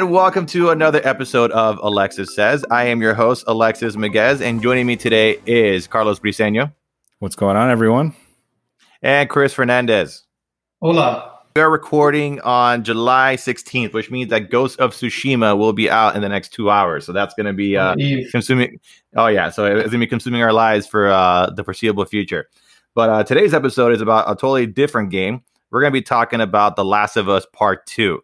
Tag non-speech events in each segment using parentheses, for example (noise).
and welcome to another episode of Alexis Says. I am your host, Alexis Miguez, and joining me today is Carlos Briseño. What's going on, everyone? And Chris Fernandez. Hola. We are recording on July 16th, which means that Ghost of Tsushima will be out in the next two hours. So that's going to be uh, consuming. Oh, yeah. So it's going to be consuming our lives for uh, the foreseeable future. But uh, today's episode is about a totally different game. We're going to be talking about The Last of Us Part 2.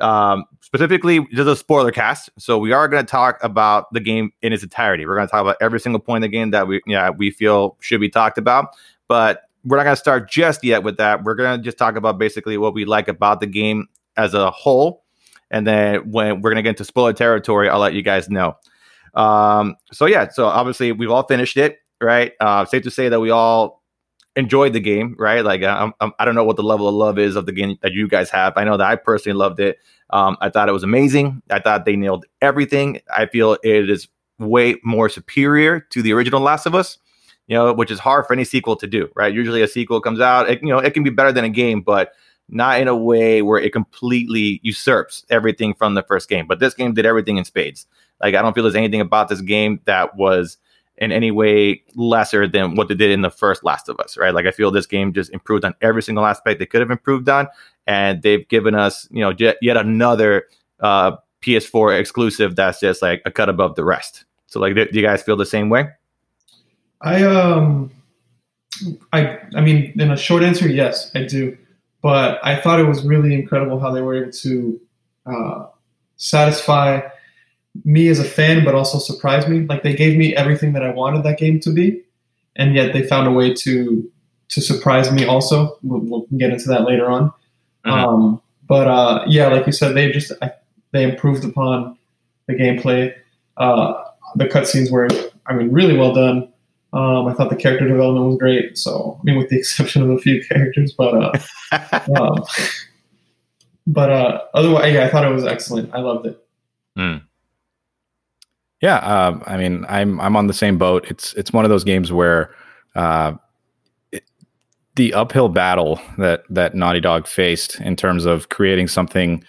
Um, specifically, this is a spoiler cast, so we are going to talk about the game in its entirety. We're going to talk about every single point in the game that we yeah we feel should be talked about, but we're not going to start just yet with that. We're going to just talk about basically what we like about the game as a whole, and then when we're going to get into spoiler territory, I'll let you guys know. Um, so yeah, so obviously we've all finished it, right? Uh, safe to say that we all enjoyed the game, right? Like I'm, I'm, I do not know what the level of love is of the game that you guys have. I know that I personally loved it. Um, I thought it was amazing. I thought they nailed everything. I feel it is way more superior to the original Last of Us. You know, which is hard for any sequel to do, right? Usually a sequel comes out, it, you know, it can be better than a game, but not in a way where it completely usurps everything from the first game. But this game did everything in spades. Like I don't feel there's anything about this game that was in any way lesser than what they did in the first Last of Us, right? Like I feel this game just improved on every single aspect they could have improved on, and they've given us, you know, yet, yet another uh, PS4 exclusive that's just like a cut above the rest. So, like, do you guys feel the same way? I um, I I mean, in a short answer, yes, I do. But I thought it was really incredible how they were able to uh, satisfy me as a fan, but also surprised me. Like they gave me everything that I wanted that game to be, and yet they found a way to to surprise me. Also, we'll, we'll get into that later on. Mm-hmm. Um, but uh, yeah, like you said, they just I, they improved upon the gameplay. Uh, the cutscenes were, I mean, really well done. Um, I thought the character development was great. So, I mean, with the (laughs) exception of a few characters, but uh, (laughs) um, but uh, otherwise, yeah, I thought it was excellent. I loved it. Mm. Yeah, uh, I mean, I'm I'm on the same boat. It's it's one of those games where uh, it, the uphill battle that that Naughty Dog faced in terms of creating something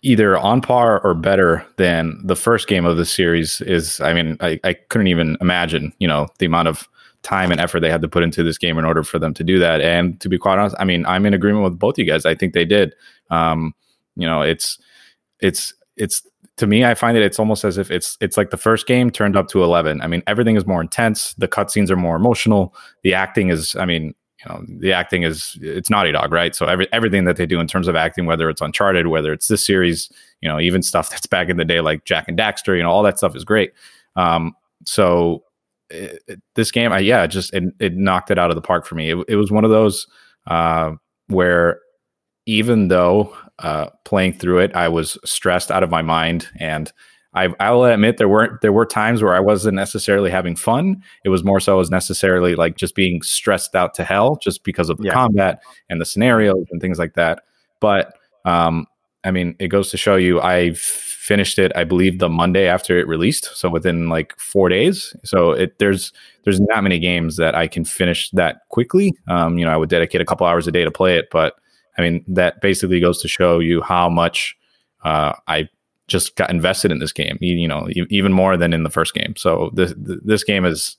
either on par or better than the first game of the series is. I mean, I, I couldn't even imagine, you know, the amount of time and effort they had to put into this game in order for them to do that. And to be quite honest, I mean, I'm in agreement with both you guys. I think they did. Um, you know, it's it's it's to me, I find that it's almost as if it's it's like the first game turned up to eleven. I mean, everything is more intense. The cutscenes are more emotional. The acting is, I mean, you know, the acting is it's Naughty Dog, right? So every everything that they do in terms of acting, whether it's Uncharted, whether it's this series, you know, even stuff (laughs) that's back in the day like Jak and Daxter, you know, all that stuff is great. Um, so it, it, this game, I yeah, just it, it, knocked it out of the park for me. It, it was one of those uh, where even though uh, playing through it, I was stressed out of my mind, and I, I will admit there weren't there were times where I wasn't necessarily having fun. It was more so as necessarily like just being stressed out to hell, just because of the yeah. combat and the scenarios and things like that. But um, I mean, it goes to show you, I finished it, I believe, the Monday after it released, so within like four days. So it there's there's not many games that I can finish that quickly. Um, you know, I would dedicate a couple hours a day to play it, but I mean, that basically goes to show you how much uh, I just got invested in this game. You, know, even more than in the first game. So this this game is,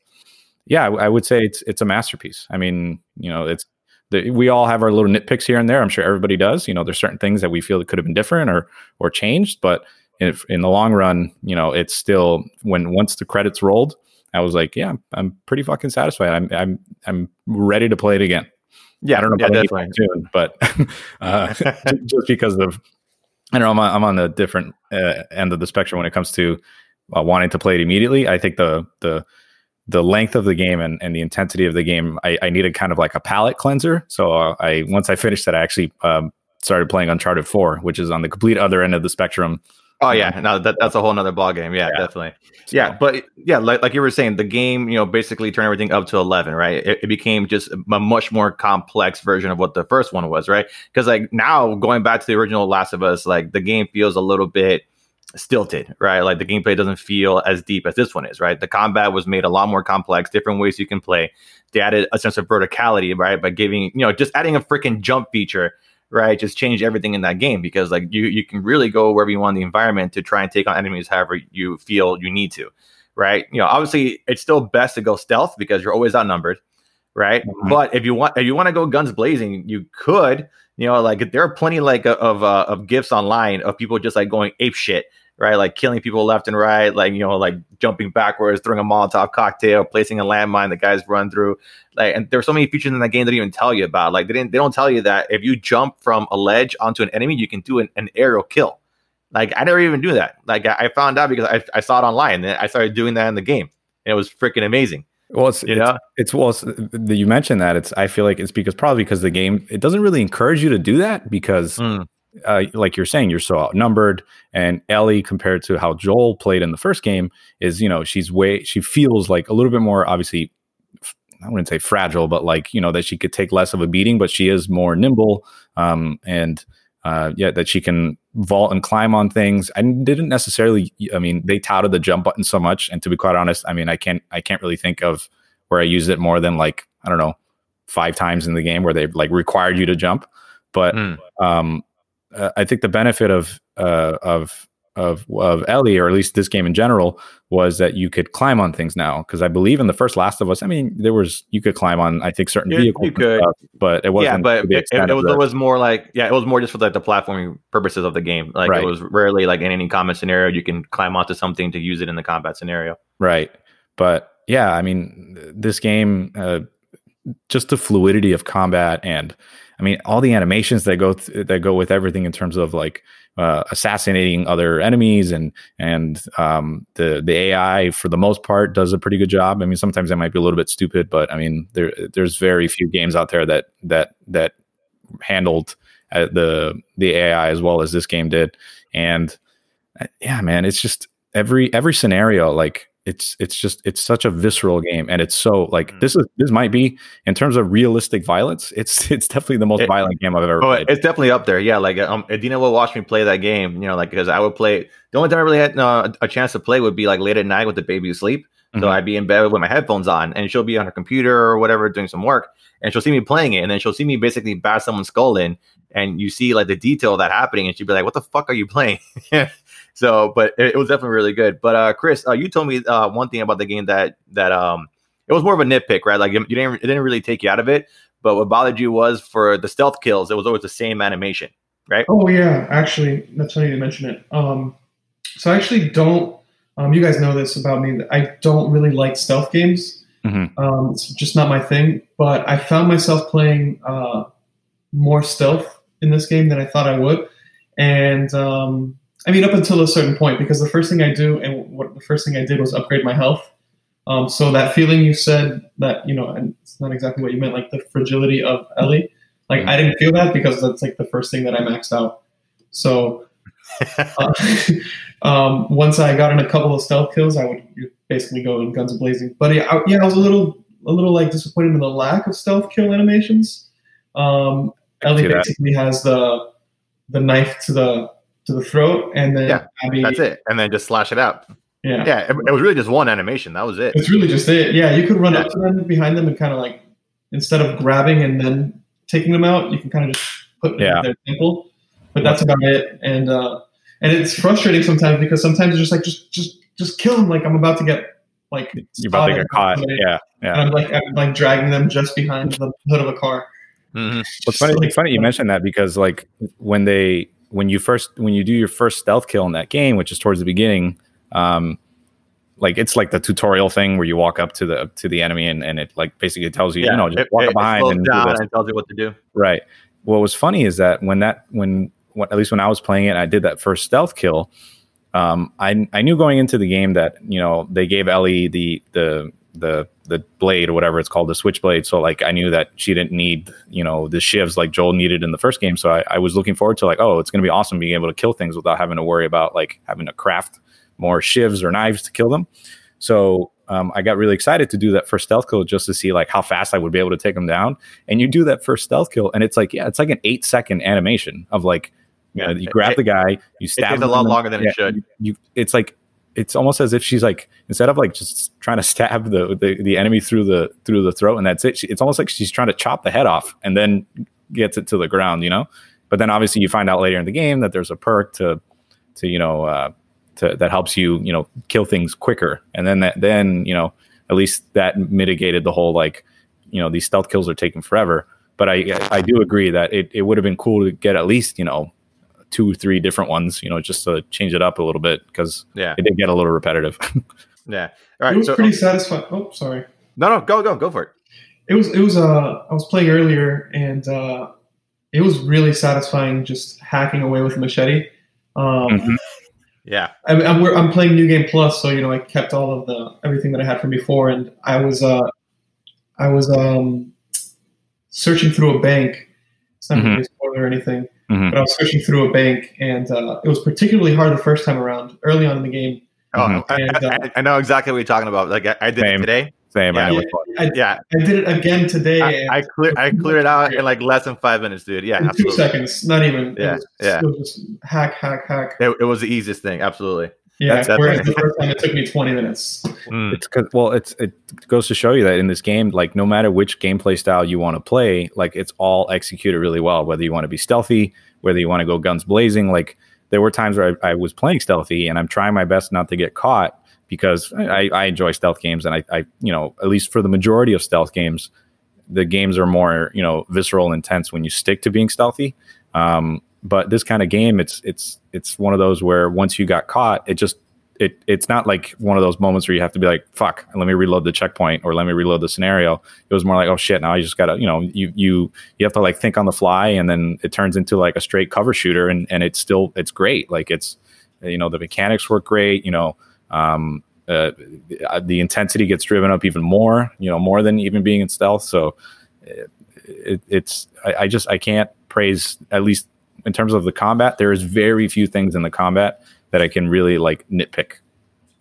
yeah, I, would say it's it's a masterpiece. I mean, you know, it's we all have our little nitpicks here and there. I'm sure everybody does. You know, there's certain things that we feel that could have been different or or changed, but if, in the long run, you know, it's still when once the credits rolled, I was like, yeah, I'm, I'm pretty fucking satisfied. I'm I'm I'm ready to play it again. Yeah, I don't know yeah, definitely. soon, but (laughs) uh, (laughs) just because of I don't know, I'm on, I'm on the different uh, end of the spectrum when it comes to uh, wanting to play it immediately. I think the the the length of the game and, and the intensity of the game, I, I needed kind of like a palate cleanser. So uh, I once I finished that, I actually um, started playing Uncharted Four, which is on the complete other end of the spectrum Oh yeah, mm-hmm. no, that, that's a whole nother ball game. Yeah, yeah. definitely. So. Yeah, but yeah, like, like you were saying, the game, you know, basically turned everything up to eleven, right? It, it became just a much more complex version of what the first one was, right? Because like now, going back to the original Last of Us, like the game feels a little bit stilted, right? Like the gameplay doesn't feel as deep as this one is, right? The combat was made a lot more complex, different ways you can play. They added a sense of verticality, right, by giving, you know, just adding a freaking jump feature right? Just change everything in that game because like you you can really go wherever you want in the environment to try and take on enemies however you feel you need to, right? You know, obviously it's still best to go stealth because you're always outnumbered, right? Mm-hmm. But if you want if you want to go guns blazing, you could. You know, like there are plenty like of uh, of gifts online of people just like going ape shit right? Like killing people left and right, like you know, like jumping backwards, throwing a Molotov cocktail, placing a landmine the guys run through. Like, and there's so many features in that game that even tell you about. Like, they didn't, they don't tell you that if you jump from a ledge onto an enemy, you can do an, an aerial kill. Like, I never even do that. Like, I, I found out because I, I saw it online, and I started doing that in the game, and it was freaking amazing. Well, it's you know it's, it's well, it's, you mentioned that it's. I feel like it's because probably because the game it doesn't really encourage you to do that because mm uh, like you're saying, you're so outnumbered. And Ellie, compared to how Joel played in the first game, is you know she's way she feels like a little bit more obviously. I wouldn't say fragile, but like you know that she could take less of a beating, but she is more nimble, um, and uh, yeah, that she can vault and climb on things. I didn't necessarily. I mean, they touted the jump button so much, and to be quite honest, I mean, I can't I can't really think of where I used it more than like I don't know five times in the game where they like required you to jump. But mm. um, uh, I think the benefit of uh, of of of Ellie, or at least this game in general, was that you could climb on things now. Because I believe in the first Last of Us, I mean, there was you could climb on I think certain you, vehicles, you could, stuff, but it wasn't. Yeah, but it, it, it, was, it, was, more like yeah, it was more just for like the platforming purposes of the game. Like right. it was rarely like in any combat scenario you can climb onto something to use it in the combat scenario. Right, but yeah, I mean, this game. Uh, just the fluidity of combat and I mean, all the animations that go th- that go with everything in terms of like uh, assassinating other enemies and and um, the the AI for the most part does a pretty good job. I mean, sometimes it might be a little bit stupid, but I mean, there there's very few games out there that that that handled uh, the the AI as well as this game did. And uh, yeah, man, it's just every every scenario like it's it's just it's such a visceral game and it's so like mm-hmm. this is this might be in terms of realistic violence it's (laughs) it's definitely the most it, violent game i've ever oh, played it's definitely up there yeah like um adina will watch me play that game you know like because i would play the only time i really had uh, a chance to play would be like late at night with the baby asleep so mm-hmm. i'd be in bed with my headphones on and she'll be on her computer or whatever doing some work and she'll see me playing it and then she'll see me basically bash someone's skull in and you see like the detail of that happening and she'd be like what the fuck are you playing (laughs) So, but it, it, was definitely really good. But uh, Chris, uh, you told me uh, one thing about the game that that um it was more of a nitpick, right? Like you didn't it didn't really take you out of it, but what bothered you was for the stealth kills, it was always the same animation, right? Oh yeah, actually, that's funny you mention it. Um, so I actually don't. Um, you guys know this about me. I don't really like stealth games. Mm-hmm. Um, it's just not my thing. But I found myself playing uh, more stealth in this game than I thought I would, and um, I mean, up until a certain point, because the first thing I do and what the first thing I did was upgrade my health. Um, so that feeling you said that you know, and it's not exactly what you meant, like the fragility of Ellie. Like I didn't feel that because that's like the first thing that I maxed out. So (laughs) uh, (laughs) um, once I got in a couple of stealth kills, I would basically go in guns blazing. But yeah, I, yeah, I was a little a little like disappointed in the lack of stealth kill animations. Um, Ellie basically has the the knife to the to the throat, and then yeah, Abby, that's it, and then just slash it out. Yeah, yeah. It, it, was really just one animation. That was it. It's really just it. Yeah, you could run yeah. up to them behind them and kind of like instead of grabbing and then taking them out, you can kind of just put yeah. their temple. But that's about it. And uh, and it's frustrating sometimes because sometimes it's just like just just just kill them. Like I'm about to get like you're about to get caught. Yeah, yeah. And I'm like I'm like dragging them just behind the hood of a car. Mm-hmm. Well, it's funny. Like, it's funny you mentioned that because like when they when you first when you do your first stealth kill in that game, which is towards the beginning, um, like it's like the tutorial thing where you walk up to the to the enemy and, and it like basically tells you, yeah, you know, just it, walk it, behind and, and tells you what to do. Right. What was funny is that when that when what, at least when I was playing it, I did that first stealth kill. Um, I I knew going into the game that you know they gave Ellie the the the the blade or whatever it's called, the switchblade. So like I knew that she didn't need, you know, the shivs like Joel needed in the first game. So I, I was looking forward to like, oh, it's gonna be awesome being able to kill things without having to worry about like having to craft more shivs or knives to kill them. So um, I got really excited to do that first stealth kill just to see like how fast I would be able to take them down. And you do that first stealth kill, and it's like yeah, it's like an eight second animation of like you, know, you grab the guy, you stab. It takes a lot longer than yeah, it should. You, you, it's like it's almost as if she's like instead of like just trying to (laughs) stab the, the, the enemy through the through the throat and that's it. She, it's almost like she's trying to chop the head off and then gets it to the ground, you know. But then obviously you find out later in the game that there's a perk to to you know uh, to, that helps you you know kill things quicker, and then that then you know at least that mitigated the whole like you know these stealth kills are taking forever. But I I do agree that it, it would have been cool to get at least you know two three different ones you know just to change it up a little bit because yeah it did get a little repetitive. (laughs) yeah, all right. It was so, pretty satisfying. Oh, sorry. No, no, go go go for it. It was it was uh I was playing earlier and uh it was really satisfying just hacking away with a machete. Um, mm-hmm. Yeah, I, am I'm, I'm playing New Game Plus, so you know I kept all of the everything that I had from before, and I was uh I was um searching through a bank. It's not mm-hmm. really a spoiler or anything, mm-hmm. but I was searching through a bank, and uh, it was particularly hard the first time around, early on in the game. Oh, and, I, uh, I, know exactly what you're talking about. Like I, I did Same. it today. Same. Yeah, I, yeah. I did it again today. I, I clear I cleared it out in like less than five minutes, dude. Yeah, two seconds, not even. Yeah, it was, yeah. It was just hack, hack, hack. It, it was the easiest thing. Absolutely. Yeah, that's, whereas the first time it took me 20 minutes. Mm. It's cause, well, it's it goes to show you that in this game, like no matter which gameplay style you want to play, like it's all executed really well. Whether you want to be stealthy, whether you want to go guns blazing, like there were times where I, I was playing stealthy and I'm trying my best not to get caught because I, I enjoy stealth games and I, I, you know, at least for the majority of stealth games, the games are more, you know, visceral and intense when you stick to being stealthy. Um, but this kind of game, it's it's it's one of those where once you got caught, it just it it's not like one of those moments where you have to be like fuck let me reload the checkpoint or let me reload the scenario it was more like oh shit now i just gotta you know you you you have to like think on the fly and then it turns into like a straight cover shooter and and it's still it's great like it's you know the mechanics work great you know um, uh, the intensity gets driven up even more, you know, more than even being in stealth. So it, it, it's, I, I, just, I can't praise, at least in terms of the combat, there is very few things in the combat that I can really like nitpick.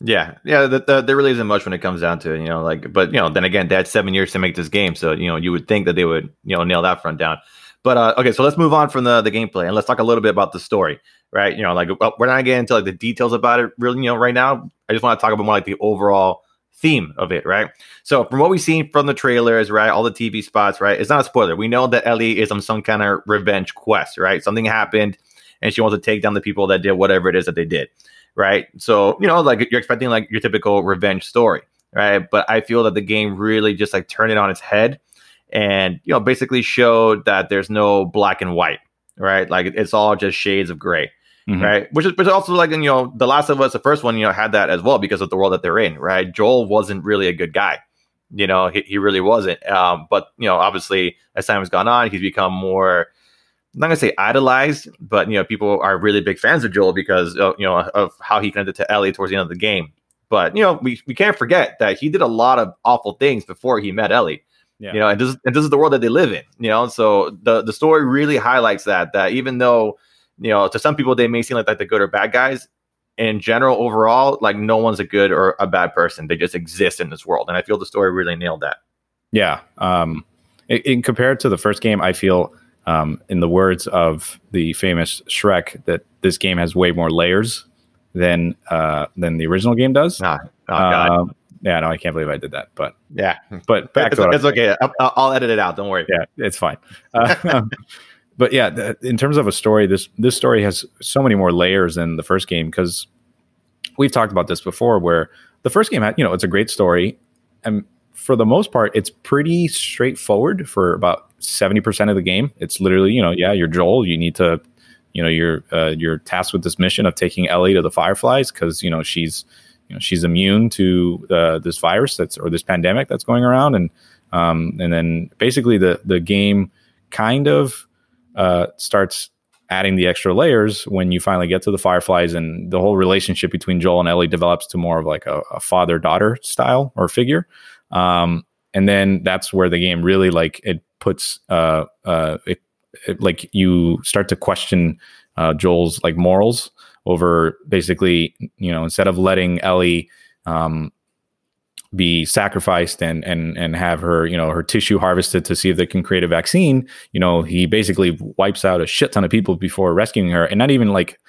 Yeah, yeah, the, the, there really isn't much when it comes down to it, you know. Like, but you know, then again, they had seven years to make this game, so you know, you would think that they would, you know, nail that front down. But uh, okay, so let's move on from the the gameplay and let's talk a little bit about the story right? You know, like we're not getting into like the details about it really, you know, right now. I just want to talk about more like the overall theme of it, right? So from what we've seen from the trailers, right, all the TV spots, right, it's not a spoiler. We know that Ellie is on some kind of revenge quest, right? Something happened, and she wants to take down the people that did whatever it is that they did, right? So you know, like you're expecting like your typical revenge story, right? But I feel that the game really just like turned it on its head, and you know, basically showed that there's no black and white, right? Like it's all just shades of gray mm-hmm. right? Which is, which is also like, you know, The Last of Us, the first one, you know, had that as well because of the world that they're in, right? Joel wasn't really a good guy. You know, he, he really wasn't. Um, but, you know, obviously, as time has gone on, he's become more, I'm not gonna say idolized, but you know, people are really big fans of Joel because of, you know of how he connected to Ellie towards the end of the game. But you know, we, we can't forget that he did a lot of awful things before he met Ellie. Yeah. You know, and this and this is the world that they live in. You know, so the the story really highlights that that even though you know, to some people they may seem like, like the good or bad guys. In general, overall, like no one's a good or a bad person. They just exist in this world, and I feel the story really nailed that. Yeah. Um, in, in compared to the first game, I feel, um, in the words of the famous Shrek, that this game has way more layers than uh, than the original game does. Ah, oh, uh, yeah, no, I can't believe I did that. But yeah, but back it's, to it's okay. I'll, I'll, edit it out. Don't worry. Yeah, it's fine. Uh, (laughs) but yeah, in terms of a story, this this story has so many more layers than the first game because we've talked about this before. Where the first game had, you know, it's a great story, and for the most part, it's pretty straightforward for about seventy percent of the game. It's literally, you know, yeah, you're Joel. You need to, you know, you're uh, you're tasked with this mission of taking Ellie to the Fireflies because you know she's you know she's immune to uh, this virus that's or this pandemic that's going around, and um, and then basically the the game kind of uh, starts adding the extra layers when you finally get to the Fireflies, and the whole relationship between Joel and Ellie develops to more of like a, a father daughter style or figure. Um, and then that's where the game really like it puts uh, uh, it, it, like you start to question uh, Joel's like morals over basically you know instead of letting Ellie um, be sacrificed and and and have her you know her tissue harvested to see if they can create a vaccine you know he basically wipes out a shit ton of people before rescuing her and not even like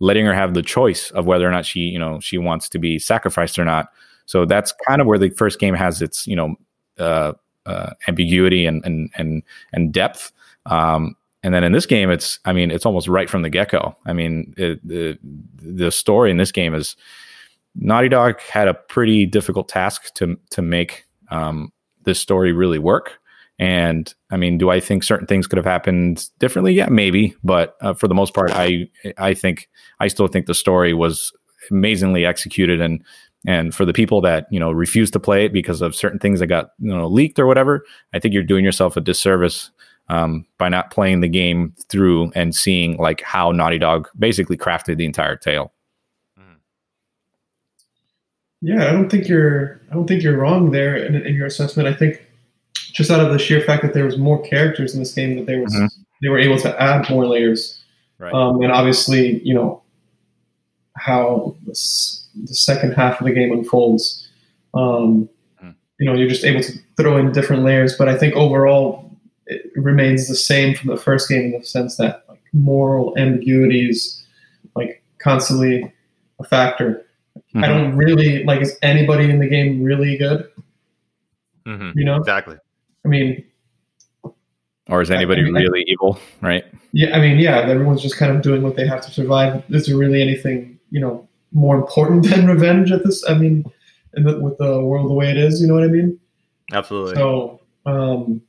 letting her have the choice of whether or not she you know she wants to be sacrificed or not so that's kind of where the first game has its you know uh, uh, ambiguity and and and and depth um, and then in this game, it's I mean it's almost right from the get go. I mean it, the the story in this game is Naughty Dog had a pretty difficult task to to make um, this story really work. And I mean, do I think certain things could have happened differently? Yeah, maybe. But uh, for the most part, I I think I still think the story was amazingly executed and and for the people that you know refuse to play it because of certain things that got you know leaked or whatever, I think you're doing yourself a disservice um, by not playing the game through and seeing like how Naughty Dog basically crafted the entire tale. Yeah, I don't think you're. I don't think you're wrong there in, in, your assessment. I think just out of the sheer fact that there was more characters in this game, that there was mm-hmm. they were able to add more layers. Right. Um, and obviously, you know how this, the second half of the game unfolds. Um, mm-hmm. You know, you're just able to throw in different layers, but I think overall it remains the same from the first game in the sense that like moral ambiguity is like constantly a factor. Mm-hmm. I don't really like is anybody in the game really good? Mm-hmm. You know exactly. I mean, or is anybody I mean, really evil? Right? Yeah, I mean, yeah, everyone's just kind of doing what they have to survive. Is there really anything you know more important (laughs) than revenge at this? I mean, in the, with the world the way it is, you know what I mean? Absolutely. So, um,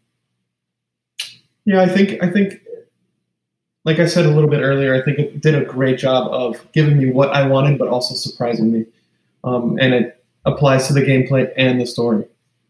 yeah, I think I think like I said a little bit earlier, I think it did a great job of giving me what I wanted, but also surprising me. Um, and it applies to the gameplay and the story.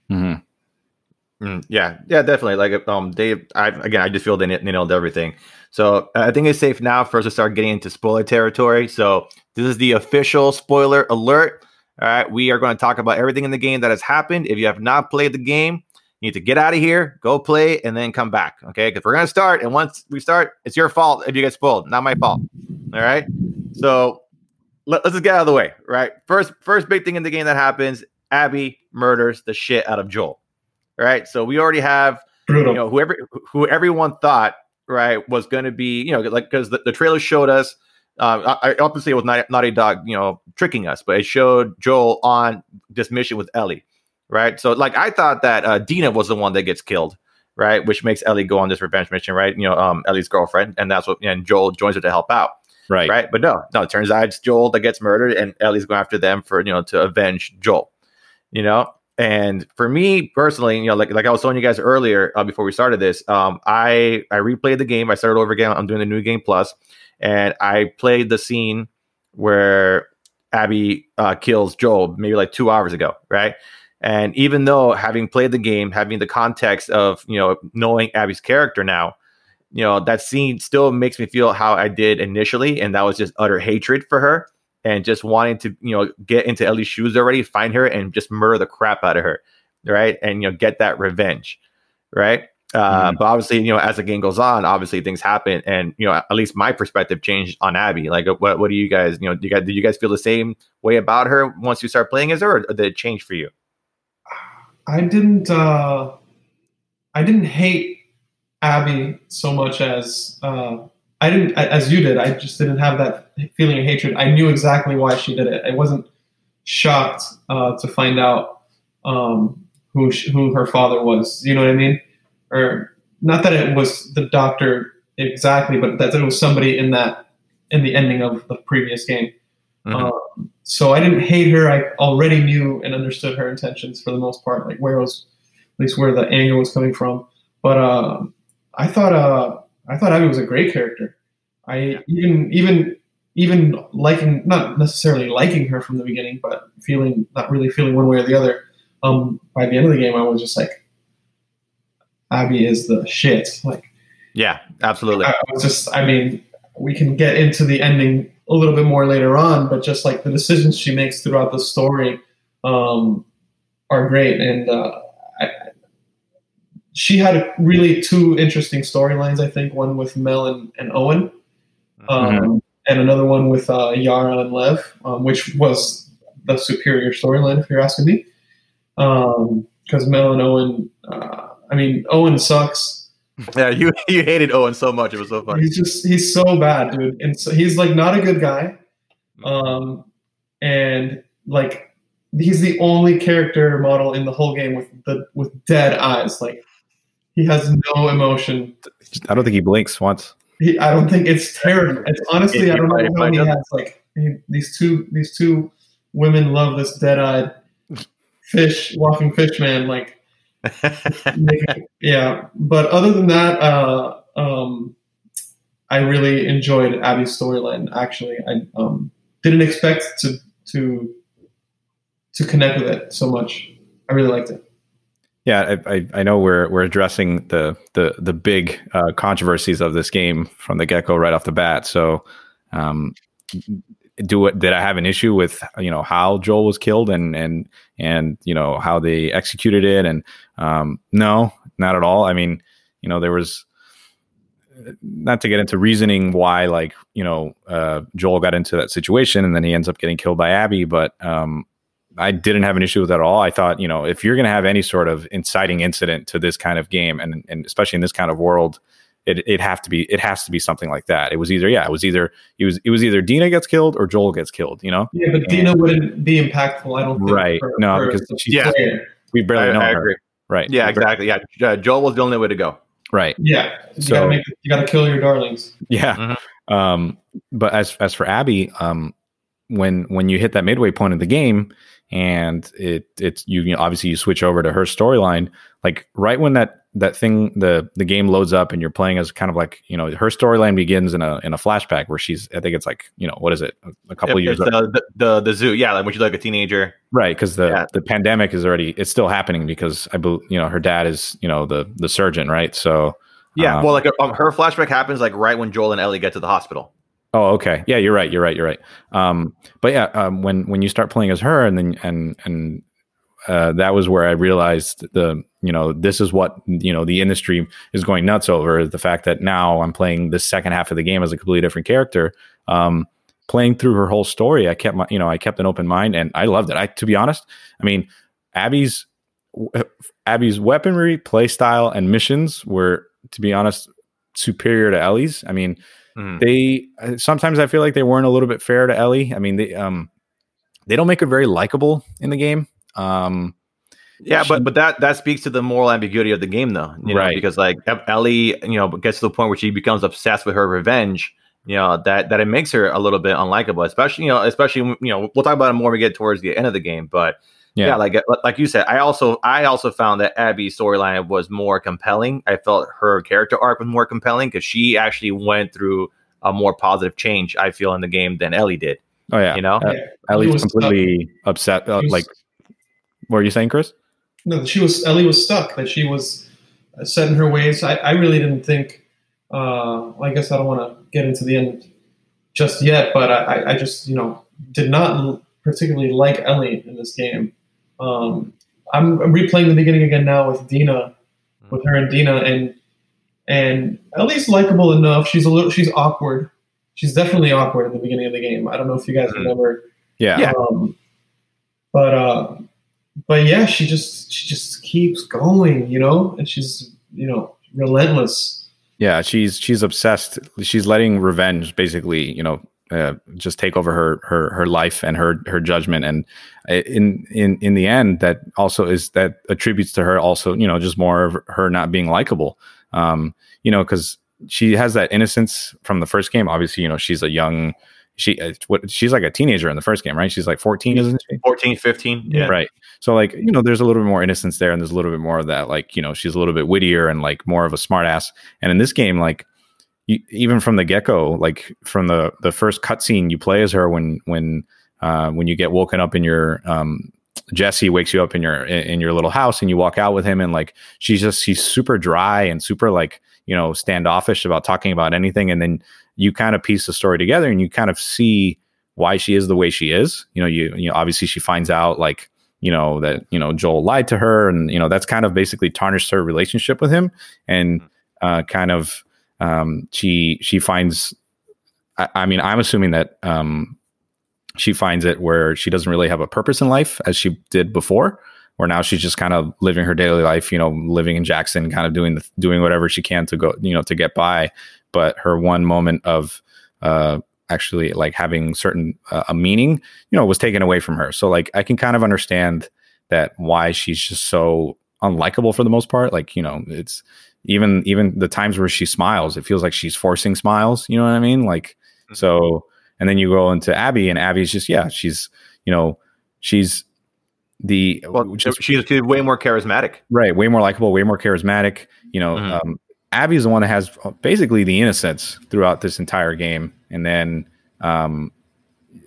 Mm-hmm. Mm, yeah, yeah, definitely. Like, um, they, I again, I just feel they, they nailed everything. So I think it's safe now for us to start getting into spoiler territory. So this is the official spoiler alert. All right, we are going to talk about everything in the game that has happened. If you have not played the game, you need to get out of here, go play, and then come back. Okay. Because we're going to start. And once we start, it's your fault if you get spoiled, not my fault. All right. So let, us just get out of the way. Right. First, first big thing in the game that happens Abby murders the shit out of Joel. All right. So we already have, Brutal. you know, whoever, who everyone thought, right, was going to be, you know, like, because the, the trailer showed us. Uh, I, obviously, it was not Naughty Dog, you know, tricking us, but it showed Joel on this mission with Ellie right? So like I thought that uh, Dina was the one that gets killed, right? Which makes Ellie go on this revenge mission, right? You know, um, Ellie's girlfriend, and that's what and Joel joins her to help out, right? Right, but no, no, it turns out it's Joel that gets murdered, and Ellie's going after them for you know to avenge Joel, you know. And for me personally, you know, like like I was telling you guys earlier uh, before we started this, um, I I replayed the game. I started over again. I'm doing the new game plus, and I played the scene where Abby uh, kills Joel maybe like two hours ago, right? And even though having played the game, having the context of you know knowing Abby's character now, you know that scene still makes me feel how I did initially, and that was just utter hatred for her and just wanting to you know get into Ellie's shoes already, find her and just murder the crap out of her, right? And you know get that revenge, right? Uh, mm-hmm. But obviously, you know, as the game goes on, obviously things happen, and you know, at least my perspective changed on Abby. Like, what what do you guys, you know, do you guys did you guys feel the same way about her once you start playing as her, or did it change for you? I didn't. Uh, I didn't hate Abby so much as uh, I didn't as you did. I just didn't have that feeling of hatred. I knew exactly why she did it. I wasn't shocked uh, to find out um, who she, who her father was. You know what I mean? Or not that it was the doctor exactly, but that it was somebody in that in the ending of the previous game. Mm-hmm. Um, so I didn't hate her. I already knew and understood her intentions for the most part, like where was at least where the anger was coming from. But uh, I thought uh, I thought Abby was a great character. I yeah. even even even liking not necessarily liking her from the beginning, but feeling not really feeling one way or the other. Um, by the end of the game, I was just like, Abby is the shit. Like, yeah, absolutely. I was just, I mean, we can get into the ending a little bit more later on, but just like the decisions she makes throughout the story um, are great. And uh, I, she had really two interesting storylines, I think, one with Mel and, and Owen, um, mm-hmm. and another one with uh, Yara and Lev, um, which was the superior storyline, if you're asking me. Because um, Mel and Owen, uh, I mean, Owen sucks (laughs) Yeah, you you hated Owen so much. It was so funny. He's just he's so bad, dude. And so he's like not a good guy. Mm. Um, and like he's the only character model in the whole game with the with dead eyes. Like He has no emotion. I don't think he blinks once. He, I don't think it's terrible. It's honestly, I don't know how he has like he, these two these two women love this dead eyed (laughs) fish walking fish man like (laughs) yeah but other than that uh um i really enjoyed abby's storyline actually. I um didn't expect to to to connect with it so much. I really liked it. Yeah, I, I, I know we're we're addressing the the the big uh, controversies of this game from the get go right off the bat. So, um, do it? Did I have an issue with you know how Joel was killed and and and you know how they executed it? And um, no, not at all. I mean, you know, there was not to get into reasoning why like you know uh, Joel got into that situation and then he ends up getting killed by Abby, but um, I didn't have an issue with that at all. I thought, you know, if you're going to have any sort of inciting incident to this kind of game, and and especially in this kind of world, it it have to be it has to be something like that. It was either yeah, it was either it was it was either Dina gets killed or Joel gets killed. You know. Yeah, but and, Dina wouldn't be impactful. I don't. think. Right. For, no, for, because she's yeah, we barely I, know I her. Agree. Right. Yeah. Exactly. Yeah. Uh, Joel was the only way to go. Right. Yeah. You so gotta make, you got to kill your darlings. Yeah. Mm-hmm. Um. But as as for Abby, um, when when you hit that midway point of the game and it it's you, you know, obviously you switch over to her storyline like right when that that thing the the game loads up and you're playing as kind of like you know her storyline begins in a in a flashback where she's I think it's like you know what is it a, couple years the, the, the the zoo yeah like when she's like a teenager right because the yeah. the pandemic is already it's still happening because I believe you know her dad is you know the the surgeon right so yeah um, well like um, her flashback happens like right when Joel and Ellie get to the hospital Oh, okay. Yeah, you're right. You're right. You're right. Um, but yeah, um, when when you start playing as her, and then and and uh, that was where I realized the you know this is what you know the industry is going nuts over the fact that now I'm playing the second half of the game as a completely different character. Um, playing through her whole story, I kept my you know I kept an open mind and I loved it. I to be honest, I mean Abby's Abby's weaponry, play style, and missions were to be honest superior to Ellie's. I mean Mm. They uh, sometimes I feel like they weren't a little bit fair to Ellie. I mean, they um they don't make her very likable in the game. Um, yeah, she, but but that that speaks to the moral ambiguity of the game, though. You know, right? Because like Ellie, you know, gets to the point where she becomes obsessed with her revenge. You know that that it makes her a little bit unlikable, especially you know, especially you know, we'll talk about it more when we get towards the end of the game. But yeah. yeah, like like you said, I also I also found that Abby's storyline was more compelling. I felt her character arc was more compelling because she actually went through a more positive change. I feel in the game than Ellie did. Oh yeah, you know, uh, Ellie was completely stuck. upset. Uh, was, like, what are you saying, Chris? No, she was Ellie was stuck. That she was set in her ways. I, I really didn't think. Uh, I guess I don't want to get into the end just yet, but I, I just you know did not particularly like Ellie in this game. Um, I'm, I'm, replaying the beginning again now with Dina, with her and Dina, and and Ellie's likable enough. She's a little, she's awkward. She's definitely awkward in the beginning of the game. I don't know if you guys mm-hmm. remember. Yeah. Um, but uh, but yeah, she just she just keeps going, you know, and she's you know relentless. Yeah, she's she's obsessed. She's letting revenge basically, you know, uh, just take over her her her life and her her judgment and uh, in in in the end that also is that attributes to her also you know just more of her not being likable um you know because she has that innocence from the first game obviously you know she's a young she uh, what she's like a teenager in the first game right? She's like 14 isn't she? 14 15 yeah. Right. So like you know there's a little bit more innocence there and there's a little bit more of that like you know she's a little bit wittier and like more of a smartass. And in this game like you, even from the get go, like from the the first cutscene, you play as her when when uh, when you get woken up in your um, Jesse wakes you up in your in your little house and you walk out with him and like she's just she's super dry and super like you know standoffish about talking about anything and then you kind of piece the story together and you kind of see why she is the way she is you know you you know obviously she finds out like you know that you know Joel lied to her and you know that's kind of basically tarnished her relationship with him and uh, kind of um, she she finds. I, I, mean, I'm assuming that um, she finds it where she doesn't really have a purpose in life as she did before. Where now she's just kind of living her daily life, you know, living in Jackson, kind of doing the, doing whatever she can to go, you know, to get by. But her one moment of uh, actually like having certain uh, a meaning, you know, was taken away from her. So like I can kind of understand that why she's just so unlikable for the most part. Like you know, it's even even the times where she smiles, it feels like she's forcing smiles. You know what I mean? Like mm-hmm. so, and then you go into Abby, and Abby's just yeah, she's you know she's the well, she's way more charismatic, right? Way more likable, way more charismatic. You know, mm-hmm. um, Abby's the one that has basically the innocence throughout this entire game, and then um,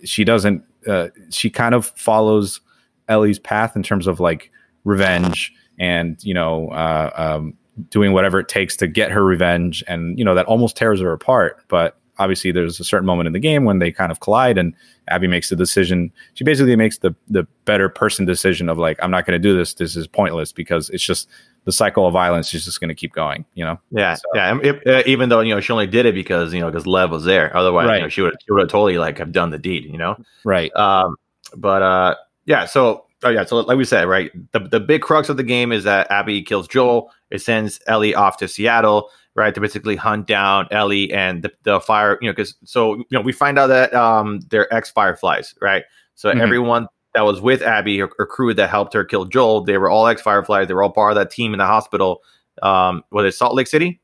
she doesn't. Uh, she kind of follows Ellie's path in terms of like revenge and you know uh, um, doing whatever it takes to get her revenge, and you know that almost tears her apart. But obviously, there's a certain moment in the game when they kind of collide, and Abby makes the decision. She basically makes the the better person decision of like, I'm not going to do this. This is pointless because it's just the cycle of violence is just going to keep going. You know. Yeah, so. yeah. It, uh, even though you know she only did it because you know because Lev was there. Otherwise, right. you know, she would she would have totally like have done the deed. You know. Right. Um. But uh. Yeah. So. Oh yeah. So like we said, right. The the big crux of the game is that Abby kills Joel. It sends Ellie off to Seattle. Right to basically hunt down Ellie and the, the fire, you know, because so you know we find out that um they're ex Fireflies, right? So mm-hmm. everyone that was with Abby, her, her, crew that helped her kill Joel, they were all ex Fireflies. They were all part of that team in the hospital. Um, was it Salt Lake City?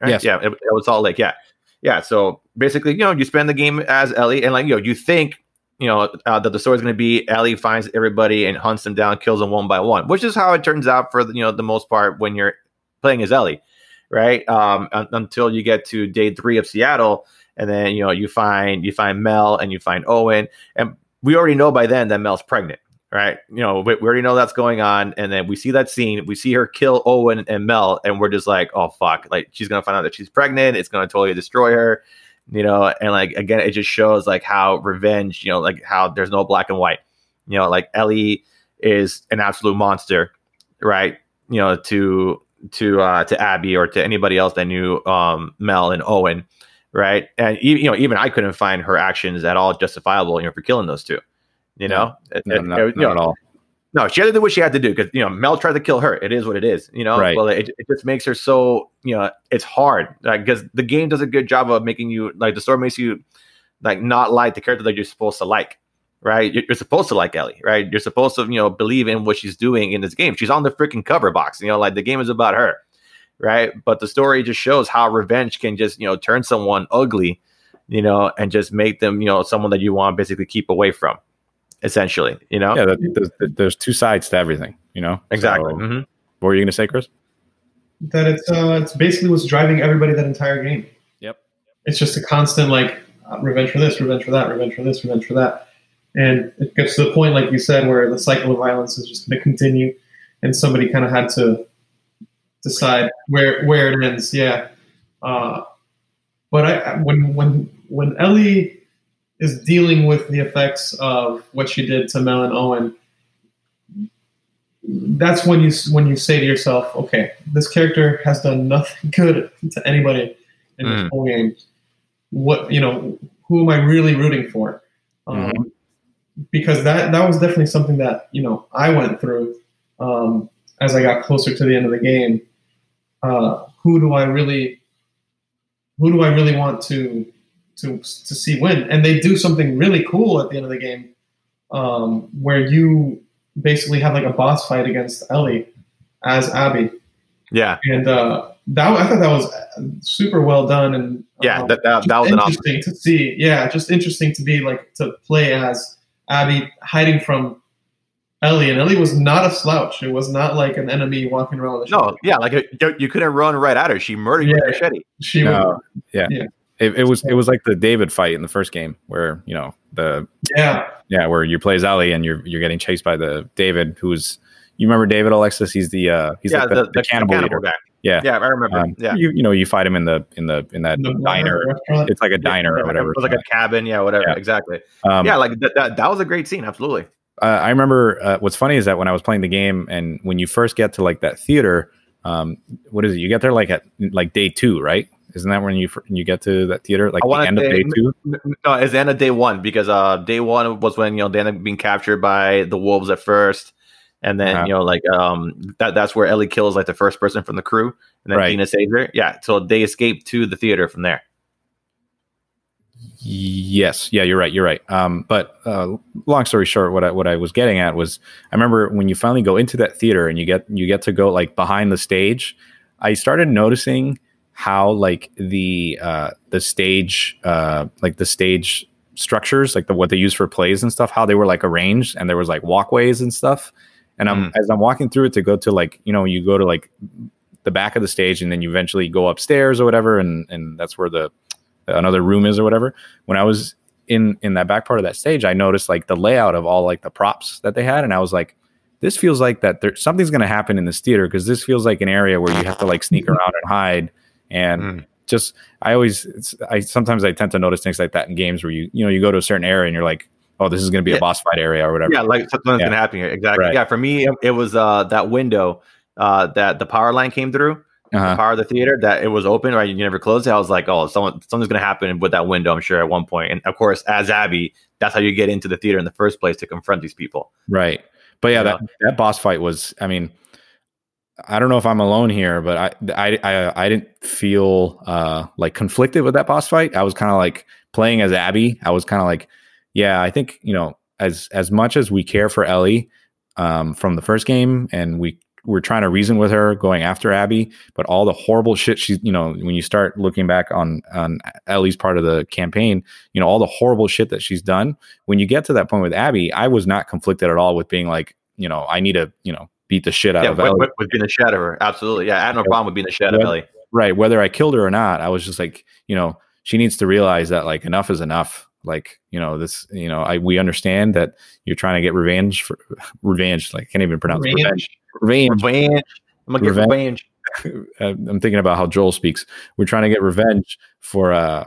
Right? Yes. Yeah, it, it was Salt Lake. Yeah. Yeah. So basically, you know, you spend the game as Ellie, and like, you know, you think, you know, uh, that the story is going to be Ellie finds everybody and hunts them down, kills them one by one, which is how it turns out for, you know, the most part when you're playing as Ellie, right? Um, un- until you get to day three of Seattle. And then, you know, you find, you find Mel and you find Owen. And we already know by then that Mel's pregnant, right? You know, we, we, already know that's going on, and then we see that scene. We see her kill Owen and Mel, and we're just like, oh fuck! Like she's gonna find out that she's pregnant. It's gonna totally destroy her, you know. And like again, it just shows like how revenge, you know, like how there's no black and white. You know, like Ellie is an absolute monster, right? You know, to to uh, to Abby or to anybody else that knew um, Mel and Owen right? And you know, even I couldn't find her actions at all justifiable, you know, for killing those two. You know, no, it, not, it, not know, at all. No, she had to do what she had to do because you know Mel tried to kill her. It is what it is. You know, right. well, it, it just makes her so you know it's hard because like, the game does a good job of making you like the story makes you like not like the character that you're supposed to like. Right, you're, you're supposed to like Ellie. Right, you're supposed to you know believe in what she's doing in this game. She's on the freaking cover box. You know, like the game is about her right? But the story just shows how revenge can just, you know, turn someone ugly, you know, and just make them, you know, someone that you want to basically keep away from, essentially, you know? Yeah, there's, there's two sides to everything, you know? Exactly. So, mm-hmm. What were you going to say, Chris? That it's, uh, it's basically what's driving everybody that entire game. Yep. It's just a constant, like, uh, revenge for this, revenge for that, revenge for this, revenge for that. And it gets to the point, like you said, where the cycle of violence is just going to continue. And somebody kind of had to decide where where it ends. Yeah, uh, but I when when when Ellie is dealing with the effects of what she did to Mel and Owen, that's when you when you say to yourself, okay, this character has done nothing (laughs) good to anybody in mm. this whole game. What you know, who am I really rooting for? Um, mm-hmm. Because that that was definitely something that you know I went through um, as I got closer to the end of the game uh, who do I really who do I really want to to to see win? And they do something really cool at the end of the game, um, where you basically have like a boss fight against Ellie as Abby. Yeah, and uh, that I thought that was super well done and yeah, um, that, that, that was interesting to see. Yeah, just interesting to be like to play as Abby hiding from Ellie, and Ellie was not a slouch. It was not like an enemy walking around with a No, yeah, like you couldn't run right at her. She murdered yeah. you with a machete. She no, yeah. yeah. It, it, was it was like the David fight in the first game where you know the yeah yeah where you play as Ellie and you're you're getting chased by the David who's you remember David Alexis he's the uh he's yeah, like the, the, the, the cannibal, cannibal leader guy. Yeah, yeah, I remember. Um, yeah, you you know you fight him in the in the in that diner. It's like a diner yeah, or whatever. It was like a cabin. Yeah, whatever. Yeah. Exactly. Um, yeah, like that, that. That was a great scene. Absolutely uh, I remember uh, what's funny is that when I was playing the game and when you first get to like that theater, um, what is it? You get there like at like day two, right? Isn't that when you you get to that theater like the end of day two? No, it's the end of day one because uh, day one was when you know they ended up being captured by the wolves at first, and then uh-huh. you know like um that that's where Ellie kills like the first person from the crew, and then right. Saves her. Yeah, so they escape to the theater from there. Yes, yeah, you're right. You're right. Um, but uh, long story short, what I what I was getting at was, I remember when you finally go into that theater and you get you get to go like behind the stage. I started noticing how like the uh, the stage uh, like the stage structures, like the what they use for plays and stuff, how they were like arranged, and there was like walkways and stuff. And I'm mm. as I'm walking through it to go to like you know you go to like the back of the stage, and then you eventually go upstairs or whatever, and and that's where the another room is or whatever. When I was in in that back part of that stage, I noticed like the layout of all like the props that they had, and I was like, this feels like that there something's going to happen in this theater because this feels like an area where you have to like sneak (laughs) around and hide and. Mm just I always I sometimes I tend to notice things like that in games where you you know you go to a certain area and you're like oh this is going to be yeah. a boss fight area or whatever yeah like something's yeah. going to happen here exactly right. yeah for me it was uh that window uh that the power line came through uh-huh. the power of the theater that it was open right you never closed it I was like oh someone something's going to happen with that window I'm sure at one point and of course as Abby that's how you get into the theater in the first place to confront these people right but yeah, that, that boss fight was, I mean, I don't know if I'm alone here, but I I I, I didn't feel uh, like conflicted with that boss fight. I was kind of like playing as Abby. I was kind of like, yeah, I think you know as as much as we care for Ellie um, from the first game, and we we're trying to reason with her going after Abby, but all the horrible shit she's you know when you start looking back on on Ellie's part of the campaign, you know all the horrible shit that she's done. When you get to that point with Abby, I was not conflicted at all with being like you know I need to you know beat the shit out yeah, of Ellie. With, with being a shadow, absolutely. Yeah, I had no problem with being a shadow Ellie. Right. Whether I killed her or not, I was just like, you know, she needs to realize that like enough is enough. Like, you know, this, you know, I we understand that you're trying to get revenge for (laughs) revenge. Like, I can't even pronounce revenge. Revenge. Revenge. I'm gonna get revenge. (laughs) I'm thinking about how Joel speaks. We're trying to get revenge for uh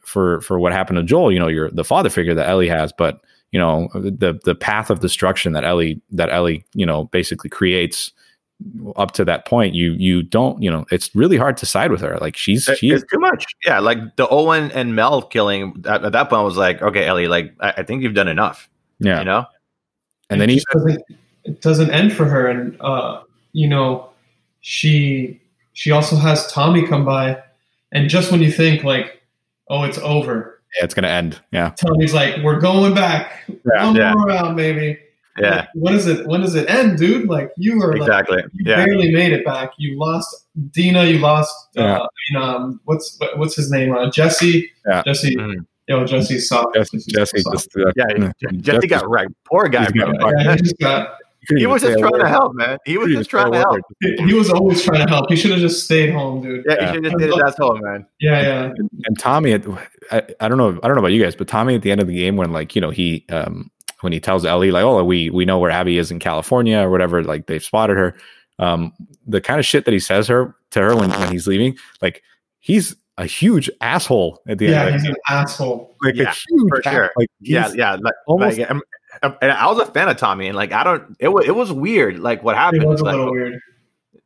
for for what happened to Joel. You know, you're the father figure that Ellie has, but you know the the path of destruction that Ellie that Ellie you know basically creates up to that point you you don't you know it's really hard to side with her. Like she's she's too much. Yeah like the Owen and Mel killing at, at that point I was like okay Ellie like I, I, think you've done enough yeah. you know? And, and then he doesn't, it doesn't end for her. And uh you know she she also has Tommy come by. And just when you think like oh it's over yeah, it's gonna end. Yeah. Tommy's like, we're going back. Yeah, One yeah. more round, maybe. Yeah. Like, when is it? When does it end, dude? Like you were exactly. Like, you yeah. barely made it back. You lost Dina. You lost. Uh, yeah. Uh, you know, um, what's what's his name? Uh, Jesse. Yeah. Jesse. Mm. Yo, Jesse soft. Jesse, Jesse, just, uh, yeah, Jesse, Jesse got wrecked. Poor guy. Yeah, he just got he was just trying to help, man. He was just trying to help. He, was always trying to help. He should have just stayed home, dude. Yeah, yeah. he should have just stayed his home, man. Yeah, yeah. And, and Tommy, I, I don't know, I don't know about you guys, but Tommy at the end of the game, when like you know he um when he tells Ellie like, oh, we we know where Abby is in California or whatever, like they've spotted her. Um, the kind of shit that he says her to her when when he's leaving, like he's a huge asshole at the yeah, end. Yeah, he's an asshole. Like yeah, a huge for sure. Like, yeah, yeah. Like, almost, like, and I was a fan of Tommy, and like I don't, it was it was weird, like what happened. It was a like, little weird.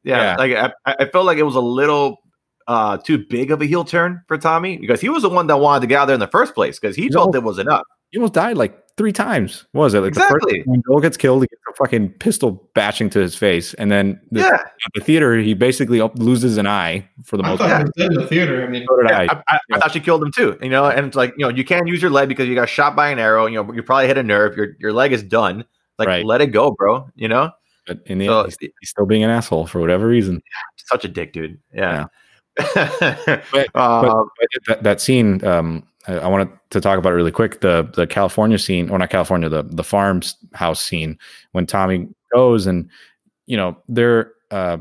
Yeah, yeah. like I, I felt like it was a little uh too big of a heel turn for Tommy because he was the one that wanted to get out there in the first place because he felt it was enough. He almost died like three times. What was it like exactly? The first, when Joel gets killed, he gets a fucking pistol bashing to his face, and then the, yeah, at the theater he basically loses an eye for the I most part. in the theater. I mean, so yeah, I. I, I, yeah. I, thought she killed him too. You know, and it's like you know you can't use your leg because you got shot by an arrow. You know, you probably hit a nerve. Your your leg is done. Like right. let it go, bro. You know. But in the so, end, he's, he's, still being an asshole for whatever reason. Such a dick, dude. Yeah. (laughs) but, but, um, but that, that scene, um, I wanted to talk about it really quick. The the California scene, or not California, the the farms house scene when Tommy goes and you know they're uh,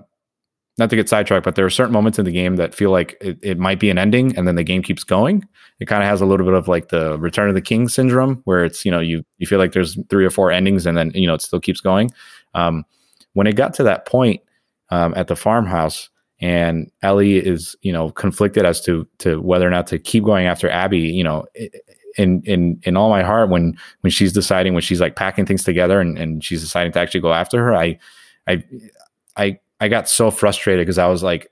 not to get sidetracked, but there are certain moments in the game that feel like it, it might be an ending, and then the game keeps going. It kind of has a little bit of like the Return of the King syndrome, where it's you know you you feel like there's three or four endings, and then you know it still keeps going. Um, when it got to that point um, at the farmhouse, and Ellie is you know conflicted as to to whether or not to keep going after Abby. You know, in in in all my heart when when she's deciding when she's like packing things together and and she's deciding to actually go after her, I I I I got so frustrated because I was like,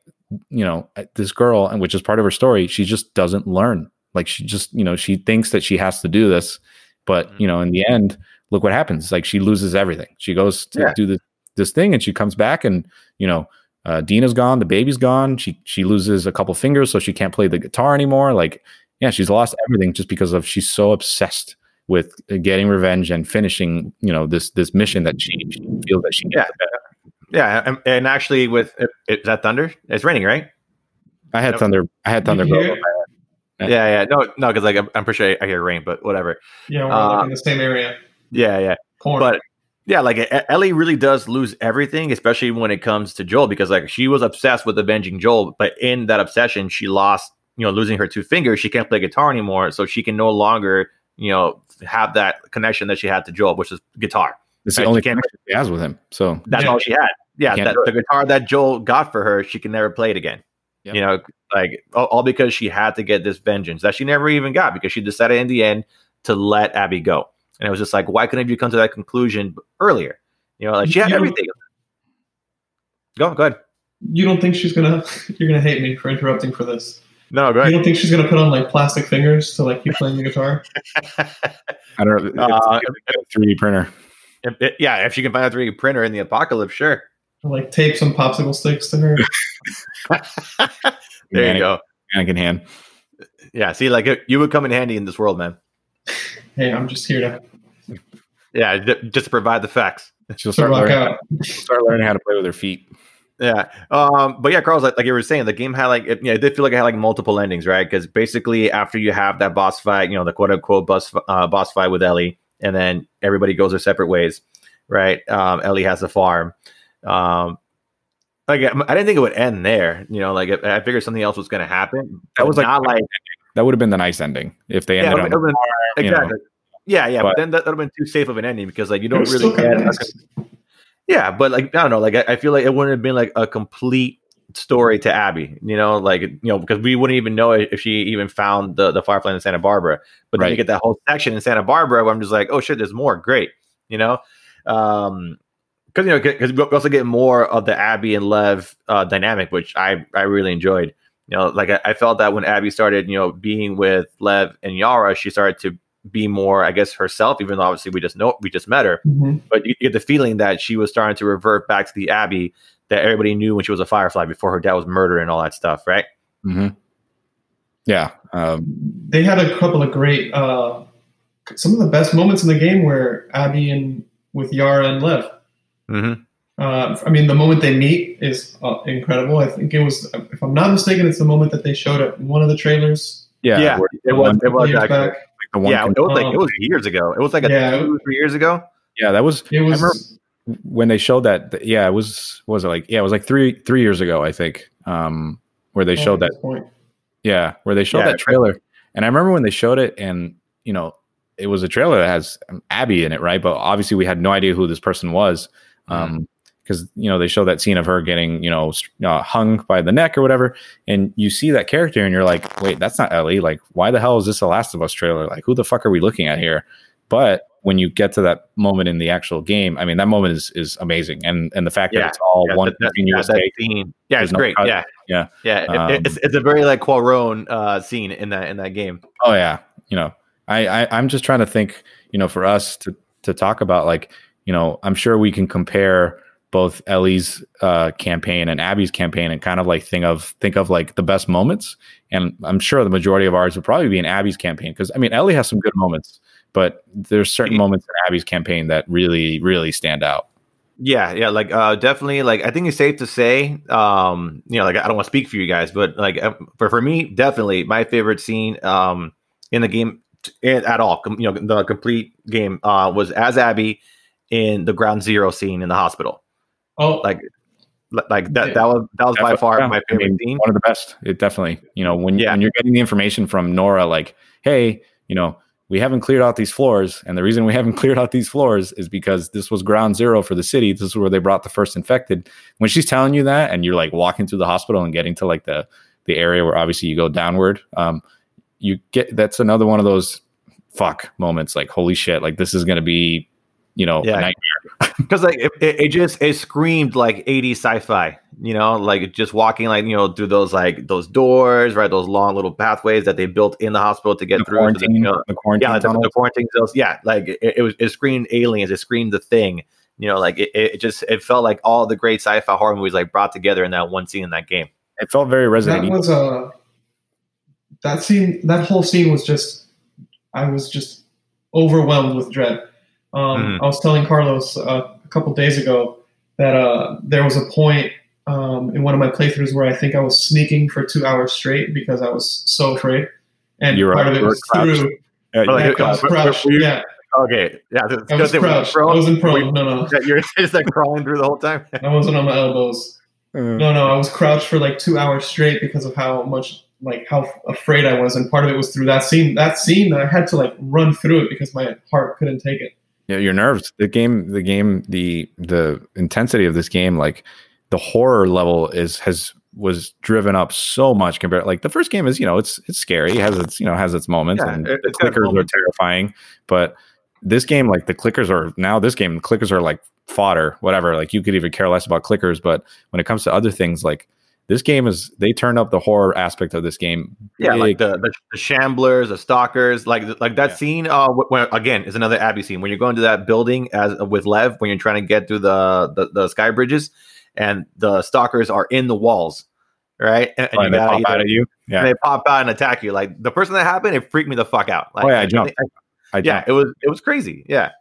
you know, this girl, and which is part of her story, she just doesn't learn. Like she just you know she thinks that she has to do this, but mm-hmm. you know in the end, look what happens. Like she loses everything. She goes to yeah. do this this thing and she comes back and you know uh, Dina's gone, the baby's gone. She she loses a couple fingers, so she can't play the guitar anymore. Like yeah, she's lost everything just because of she's so obsessed with getting revenge and finishing, you know, this this mission that she, she feels that she yeah yeah and, and actually with is that thunder? It's raining, right? I had thunder. I had thunder. Yeah, yeah, no, no, because like I'm, I'm, pretty sure I hear rain, but whatever. Yeah, we're uh, like in the same area. Yeah, yeah. Porn. But yeah, like Ellie really does lose everything, especially when it comes to Joel, because like she was obsessed with avenging Joel, but in that obsession, she lost, you know, losing her two fingers. She can't play guitar anymore, so she can no longer, you know, have that connection that she had to Joel, which is guitar. It's right? the only connection she has with him. So that's yeah. all she had. Yeah, that, the guitar that Joel got for her, she can never play it again. Yep. You know, like all, all, because she had to get this vengeance that she never even got because she decided in the end to let Abby go. And it was just like, why couldn't you come to that conclusion earlier? You know, like she had you everything. Go, go ahead. You don't think she's gonna? (laughs) You're gonna hate me for interrupting for this. No, go ahead. You don't think she's gonna put on like plastic fingers to like keep playing the guitar? (laughs) I don't know. Uh, 3D printer. If, it, yeah, if she can find a 3D printer in the apocalypse, sure. Like tape some popsicle sticks to her. (laughs) there Manic, you go. Mannequin hand. Yeah, see, like you would come in handy in this world, man. Hey, I'm just here to. Yeah, just to provide the facts. She'll start learning, start learning how to play with her feet. Yeah. Um, but yeah, Carl's like, like you were saying, the game had like, it, yeah, it did feel like it had like multiple endings, right? Because basically, after you have that boss fight, you know, the quote unquote boss, uh, boss fight with Ellie, and then everybody goes their separate ways, right? Um, Ellie has a farm. Um, like I didn't think it would end there. You know, like I figured something else was going to happen. That was like not like that would have been the nice ending if they ended yeah, on been, exactly. Know. Yeah, yeah, but, but, then that would have been too safe of an ending because like you don't really get. Nice. Yeah, but like I don't know, like I, I, feel like it wouldn't have been like a complete story to Abby. You know, like you know because we wouldn't even know if she even found the the Firefly in Santa Barbara. But right. then you get that whole section in Santa Barbara where I'm just like, oh shit, there's more. Great, you know. Um, because you know because we also get more of the Abby and Lev uh, dynamic, which I I really enjoyed. You know, like I, I, felt that when Abby started, you know, being with Lev and Yara, she started to be more, I guess, herself. Even though obviously we just know we just met her, mm-hmm. but you get the feeling that she was starting to revert back to the Abby that everybody knew when she was a Firefly before her dad was murdered and all that stuff, right? Mm-hmm. Yeah, um, they had a couple of great, uh, some of the best moments in the game where Abby and with Yara and Lev Mm-hmm. Uh, I mean, the moment they meet is uh, incredible. I think it was, if I'm not mistaken, it's the moment that they showed at one of the trailers. Yeah, yeah, it was. It was actually. Like yeah, it was like it was years ago. It was like a yeah, two, three years ago. Yeah, that was. It was when they showed that. Yeah, it was. Was it like? Yeah, it was like three three years ago, I think. Um, where they oh, showed that. Point. Yeah, where they showed yeah, that trailer, and I remember when they showed it, and you know, it was a trailer that has Abby in it, right? But obviously, we had no idea who this person was. Mm-hmm. Um, because you know they show that scene of her getting you know uh, hung by the neck or whatever, and you see that character and you're like, wait, that's not Ellie. Like, why the hell is this a Last of Us trailer? Like, who the fuck are we looking at here? But when you get to that moment in the actual game, I mean, that moment is is amazing, and and the fact yeah. that it's all yeah, one that, continuous yeah, take, scene. Yeah, it's no great. Cut. Yeah, yeah, yeah. Um, it's it's a very like Cuarón uh, scene in that in that game. Oh yeah, you know, I, I I'm just trying to think, you know, for us to to talk about like you know, I'm sure we can compare both Ellie's uh, campaign and Abby's campaign and kind of like think of think of like the best moments. And I'm sure the majority of ours would probably be in Abby's campaign because I mean Ellie has some good moments, but there's certain moments in Abby's campaign that really really stand out. Yeah, yeah, like uh, definitely. Like I think it's safe to say, um, you know, like I don't want to speak for you guys, but like for for me, definitely my favorite scene um, in the game at all, you know, the complete game uh, was as Abby in the ground zero scene in the hospital. Oh, like like that that was that was by far yeah, my favorite I mean, scene. One of the best. It definitely, you know, when yeah. when you're getting the information from Nora, like, hey, you know, we haven't cleared out these floors, and the reason we haven't (laughs) cleared out these floors is because this was ground zero for the city. This is where they brought the first infected. When she's telling you that, and you're like walking through the hospital and getting to like the the area where obviously you go downward, um, you get that's another one of those fuck moments. Like, holy shit! Like this is gonna be you know, yeah. Because (laughs) (laughs) like it, it, just it screamed like 80 sci-fi, you know, like just walking like you know through those like those doors, right? Those long little pathways that they built in the hospital to get the through. Quarantine, the, you know, the quarantine, yeah, the, the, quarantine zones. Yeah, like it, it, was it screamed aliens, it screamed the thing. You know, like it, it just it felt like all the great sci-fi horror movies like brought together in that one scene in that game. It felt very Resident That was a uh, that scene, that whole scene was just, I was just overwhelmed with dread. Um, mm-hmm. I was telling Carlos uh, a couple days ago that uh, there was a point um, in one of my playthroughs where I think I was sneaking for two hours straight because I was so afraid, and you part of it was through. Yeah, like, I was crouched. Yeah. Okay. Yeah. I was crouched. I wasn't prone. No, no. You're (laughs) just like crawling through the whole time. I wasn't on my elbows. Mm. No, no. I was crouched for like two hours straight because of how much, like, how afraid I was, and part of it was through that scene. That scene, I had to like run through it because my heart couldn't take it. Yeah, your nerves. The game. The game. The the intensity of this game, like the horror level, is has was driven up so much compared like the first game is you know it's it's scary it has its you know has its moments yeah, and it, the clickers are terrifying but this game like the clickers are now this game clickers are like fodder whatever like you could even care less about clickers but when it comes to other things like this game is they turn up the horror aspect of this game yeah like the, the, the shamblers the stalkers like like that yeah. scene uh when, again is another abby scene when you're going to that building as with lev when you're trying to get through the the, the sky bridges and the stalkers are in the walls, right? And, and, they pop either, out at you. Yeah, they pop out and attack you. Like the person that happened, it freaked me the fuck out. Like, oh yeah, I jumped. I, I, yeah, it was it was crazy. Yeah.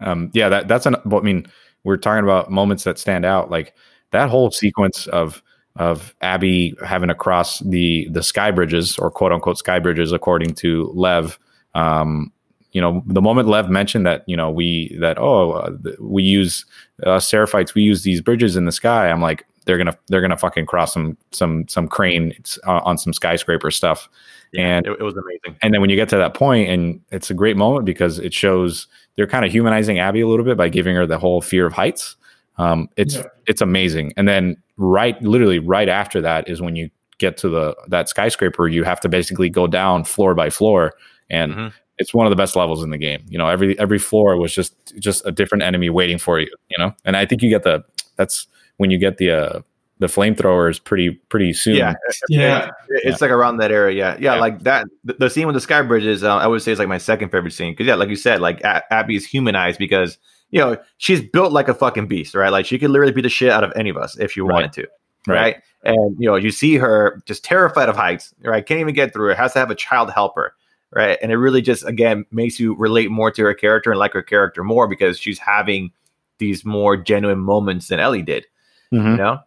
Um. Yeah. That that's an. I mean, we're talking about moments that stand out. Like that whole sequence of of Abby having to cross the the sky bridges or quote unquote sky bridges, according to Lev. Um, you know, the moment Lev mentioned that, you know, we that oh, uh, we use uh, Seraphites, we use these bridges in the sky. I'm like, they're gonna they're gonna fucking cross some some some crane uh, on some skyscraper stuff. Yeah, and it, it, was amazing. And then when you get to that point, and it's a great moment because it shows they're kind of humanizing Abby a little bit by giving her the whole fear of heights. Um, it's yeah. it's amazing. And then right, literally right after that is when you get to the that skyscraper. You have to basically go down floor by floor, and mm-hmm it's one of the best levels in the game. You know, every every floor was just just a different enemy waiting for you. You know, and I think you get the that's when you get the uh, the flamethrowers pretty pretty soon. Yeah, yeah, it's yeah. like around that area. Yeah, yeah, yeah. like that. The, the, scene with the sky bridges, uh, I would say, is like my second favorite scene because yeah, like you said, like a- Abby is humanized because you know she's built like a fucking beast, right? Like she could literally beat the shit out of any of us if she right. wanted to. Right. right. And you know, you see her just terrified of heights, right? Can't even get through it, has to have a child helper, right? And it really just again makes you relate more to her character and like her character more because she's having these more genuine moments than Ellie did. Mm-hmm. You know?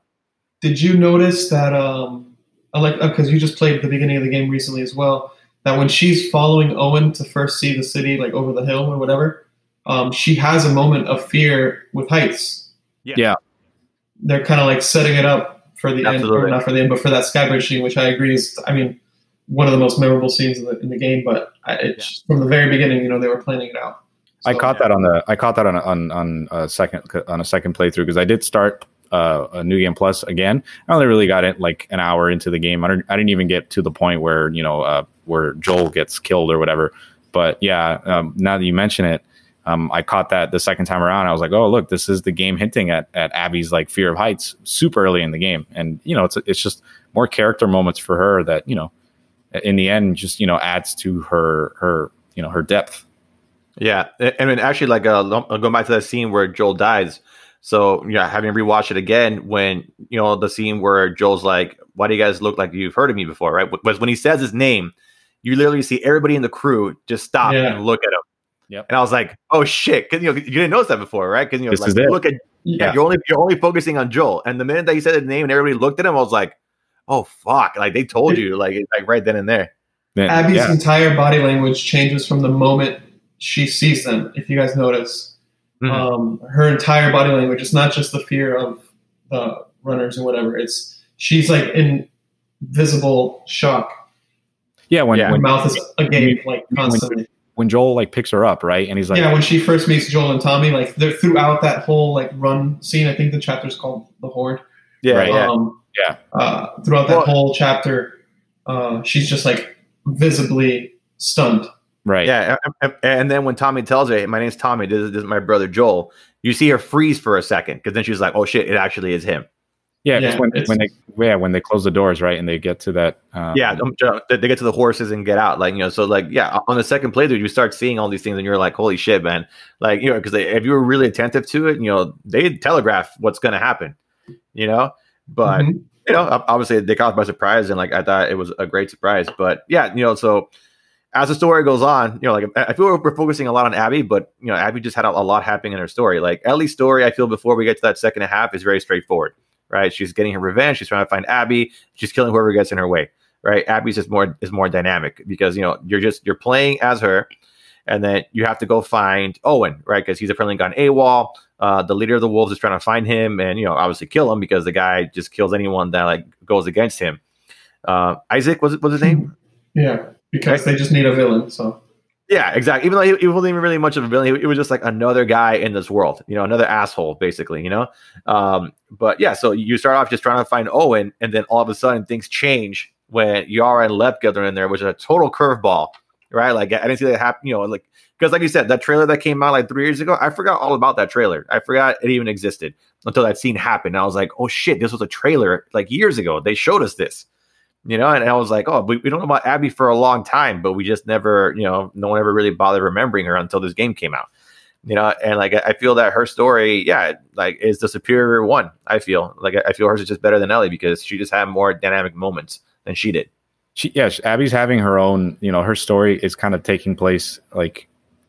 Did you notice that? Um, I like because uh, you just played the beginning of the game recently as well. That when she's following Owen to first see the city, like over the hill or whatever, um, she has a moment of fear with heights. Yeah, yeah. they're kind of like setting it up for the Absolutely. end, or not for the end, but for that skybridge scene, which I agree is. I mean, one of the most memorable scenes in the, in the game. But yeah. from the very beginning, you know, they were planning it out. So, I caught yeah. that on the I caught that on on on a second on a second playthrough because I did start uh, a new game plus again. I only really got it like an hour into the game. I didn't, I didn't even get to the point where you know uh, where Joel gets killed or whatever. But yeah, um, now that you mention it, um, I caught that the second time around. I was like, oh look, this is the game hinting at at Abby's like fear of heights super early in the game, and you know it's it's just more character moments for her that you know in the end just you know adds to her her you know her depth. Yeah, I mean, actually, like uh, going back to that scene where Joel dies. So yeah, having rewatched it again, when you know the scene where Joel's like, "Why do you guys look like you've heard of me before?" Right? Was when he says his name, you literally see everybody in the crew just stop yeah. and look at him. Yep. And I was like, "Oh shit!" Because you know you didn't notice that before, right? Because you know, this like, look at yeah. yeah, you're only you're only focusing on Joel, and the minute that he said his name and everybody looked at him, I was like, "Oh fuck!" Like they told you, like like right then and there. Man, Abby's yeah. entire body language changes from the moment she sees them. If you guys notice, mm-hmm. um, her entire body language. It's not just the fear of the runners and whatever. It's she's like in visible shock. Yeah, when, her mouth is agape like constantly. When, when Joel like picks her up, right, and he's like, yeah, when she first meets Joel and Tommy, like they're throughout that whole like run scene. I think the chapter's called the Horde. Yeah, right, um, yeah, yeah. Uh, throughout that well, whole chapter, uh, she's just like visibly stunned. Right. Yeah. And then when Tommy tells her, hey, my name's Tommy, this is, this is, my brother Joel, you see her freeze for a second because then she's like, oh shit, it actually is him. Yeah, yeah when, when they yeah when they close the doors right and they get to that um, yeah they get to the horses and get out like you know so like yeah on the second playthrough you start seeing all these things and you're like holy shit man like you know because if you were really attentive to it you know they telegraph what's going to happen you know but mm-hmm. you know, obviously they caught by surprise, and like I thought it was a great surprise. But yeah, you know, so as the story goes on, you know, like I feel we're focusing a lot on Abby, but you know, Abby just had a, a lot happening in her story. Like Ellie's story, I feel before we get to that second half is very straightforward, right? She's getting her revenge. She's trying to find Abby. She's killing whoever gets in her way, right? Abby's just more is more dynamic because you know you're just you're playing as her, and then you have to go find Owen, right? Because he's apparently gone AWOL. Uh, the leader of the wolves is trying to find him and you know obviously kill him because the guy just kills anyone that like goes against him. Uh, Isaac was it was his name? Yeah because they just need a villain. So yeah, exactly. Even though he, he, wasn't even really much of a villain, he, he, was just like another guy in this world, you know, another asshole, basically, you know. Um, but yeah, so you start off just trying to find Owen, and then all of a sudden things change when Yara and Lev get in there, which is a total curveball, right? Like I didn't see that happen, you know, like because like you said, that trailer that came out like three years ago, I forgot all about that trailer. I forgot it even existed until that scene happened. I was like, oh shit, this was a trailer like years ago. They showed us this you know, and I was like, oh, we, we don't know about Abby for a long time, but we just never, you know, no one ever really bothered remembering her until this game came out. You know, and like I feel that her story, yeah, like is the superior one. I feel like I feel hers is just better than Ellie because she just had more dynamic moments than she did. She, yeah, Abby's having her own. You know, her story is kind of taking place like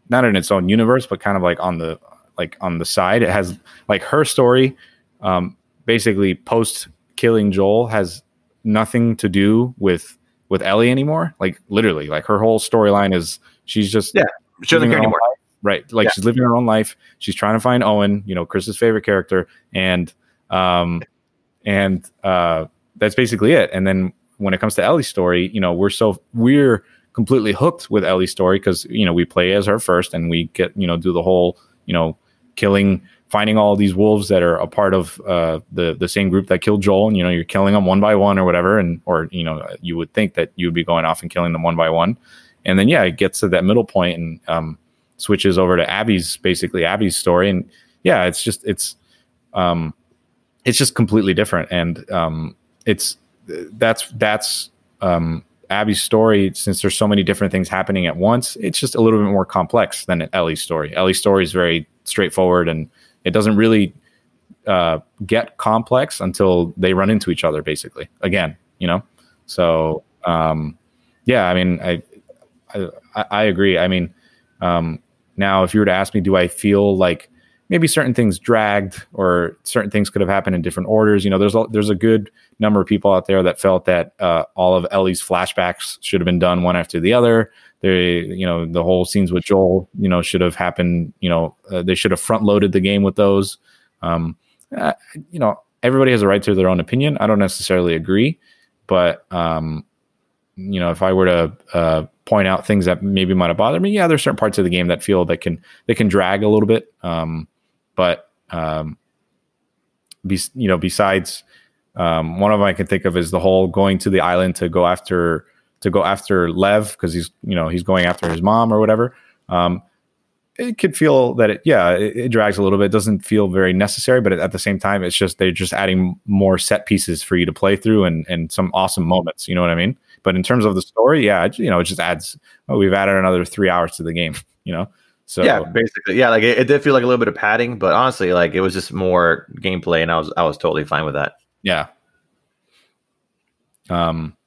not in its own universe, but kind of like on the like on the side. It has like her story, um, basically post killing Joel has nothing to do with with Ellie anymore. Like literally, like her whole storyline is she's just yeah, she doesn't care anymore. Life, right? Like yeah. she's living her own life. She's trying to find Owen, you know, Chris's favorite character, and um, and uh, that's basically it. And then when it comes to Ellie's story, you know, we're so we're completely hooked with Ellie's story because you know we play as her first, and we get you know do the whole you know killing finding all these wolves that are a part of uh, the the same group that killed Joel, and you know you're killing them one by one or whatever, and or you know you would think that you would be going off and killing them one by one, and then yeah, it gets to that middle point and um, switches over to Abby's basically Abby's story, and yeah, it's just it's um, it's just completely different, and um, it's that's that's um, Abby's story, since there's so many different things happening at once, it's just a little bit more complex than Ellie's story. Ellie's story is very straightforward and it doesn't really uh, get complex until they run into each other, basically. Again, you know. So um, yeah, I mean, I, I, I agree. I mean, um, now if you were to ask me, do I feel like maybe certain things dragged or certain things could have happened in different orders? You know, there's a, there's a good number of people out there that felt that uh, all of Ellie's flashbacks should have been done one after the other. They you know the whole scenes with Joel you know should have happened you know uh, they should have front loaded the game with those. Um, uh, you know everybody has a right to their own opinion. I don't necessarily agree but um, you know if I were to uh, point out things that maybe might have bothered me yeah there's certain parts of the game that feel that can they can drag a little bit. Um, but um, be, you know besides um, one of them I can think of is the whole going to the island to go after to go after Lev because he's you know he's going after his mom or whatever. Um, it could feel that it yeah it, it, drags a little bit. It doesn't feel very necessary, but at the same time, it's just they're just adding more set pieces for you to play through and and some awesome moments. You know what I mean? But in terms of the story, yeah, you know, it just adds. Oh, we've added another three hours to the game. You know. So yeah, basically, yeah, like it, it, did feel like a little bit of padding, but honestly, like it was just more gameplay, and I was I was totally fine with that. Yeah. Um,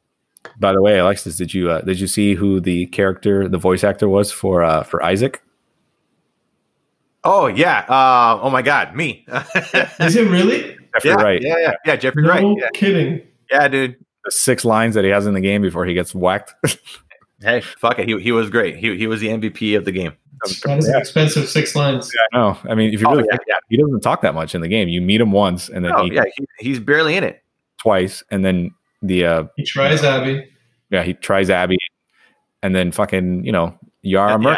by the way, Alexis, did you uh, did you see who the character, the voice actor was for uh, for Isaac? Oh yeah. Uh, oh my God, me. (laughs) Is it really? Jeffrey yeah, Wright. Yeah, yeah, yeah. Jeffrey no Wright. Yeah. kidding. Yeah, dude. The six lines that he has in the game before he gets whacked. (laughs) hey, fuck it. He, he was great. He, he was the MVP of the game. That is yeah. an expensive six lines. Yeah, I know. I mean, if you oh, really, yeah, yeah. he doesn't talk that much in the game. You meet him once, and then oh, he, yeah, he, he's barely in it twice, and then the uh, he tries Abby. Yeah, he tries Abby, and then fucking you know Yara and, yeah.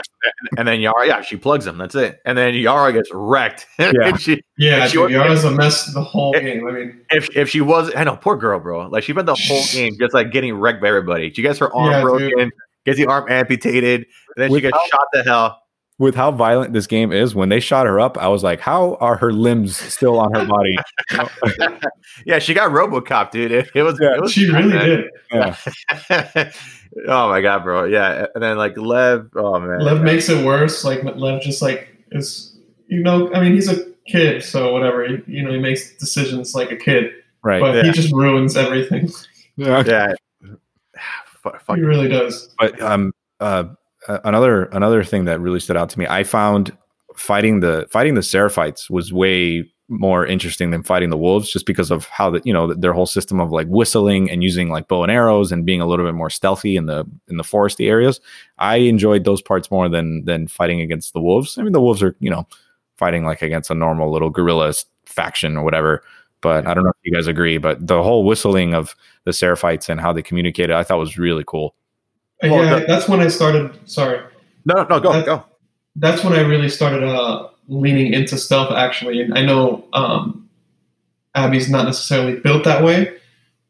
and then Yara, yeah, she plugs him. That's it. And then Yara gets wrecked. (laughs) Yeah, she, yeah. She, Yara's a mess the whole if, game. I mean, if if she was, I know, poor girl, bro. Like she spent the whole (laughs) game just like getting wrecked by everybody. She gets her arm yeah, broken, dude. gets the arm amputated, and then With she gets how, shot to hell with how violent this game is, when they shot her up, I was like, how are her limbs still on her body? (laughs) yeah, she got Robocop, dude. It, it was, yeah, it was she really did. Yeah. (laughs) oh my god, bro. Yeah, and then like Lev, oh man, Lev makes it worse. Like Lev just like is, you know, I mean, he's a kid, so whatever. He, you know, he makes decisions like a kid. right. but Yeah. he just ruins everything. Yeah. Yeah. (sighs) Fuck, fuck. He really does. But um, uh, uh, another another thing that really stood out to me, I found fighting the fighting the Seraphites was way more interesting than fighting the wolves, just because of how the you know their whole system of like whistling and using like bow and arrows and being a little bit more stealthy in the in the foresty areas. I enjoyed those parts more than than fighting against the wolves. I mean, the wolves are you know fighting like against a normal little guerrilla faction or whatever. But I don't know if you guys agree. But the whole whistling of the Seraphites and how they communicated, I thought was really cool. Uh, Well, yeah, the- that's when I started. Sorry, No, no, go, That's- go. that's when I really started uh, leaning into stealth. Actually, and I know um, Abby's not necessarily built that way,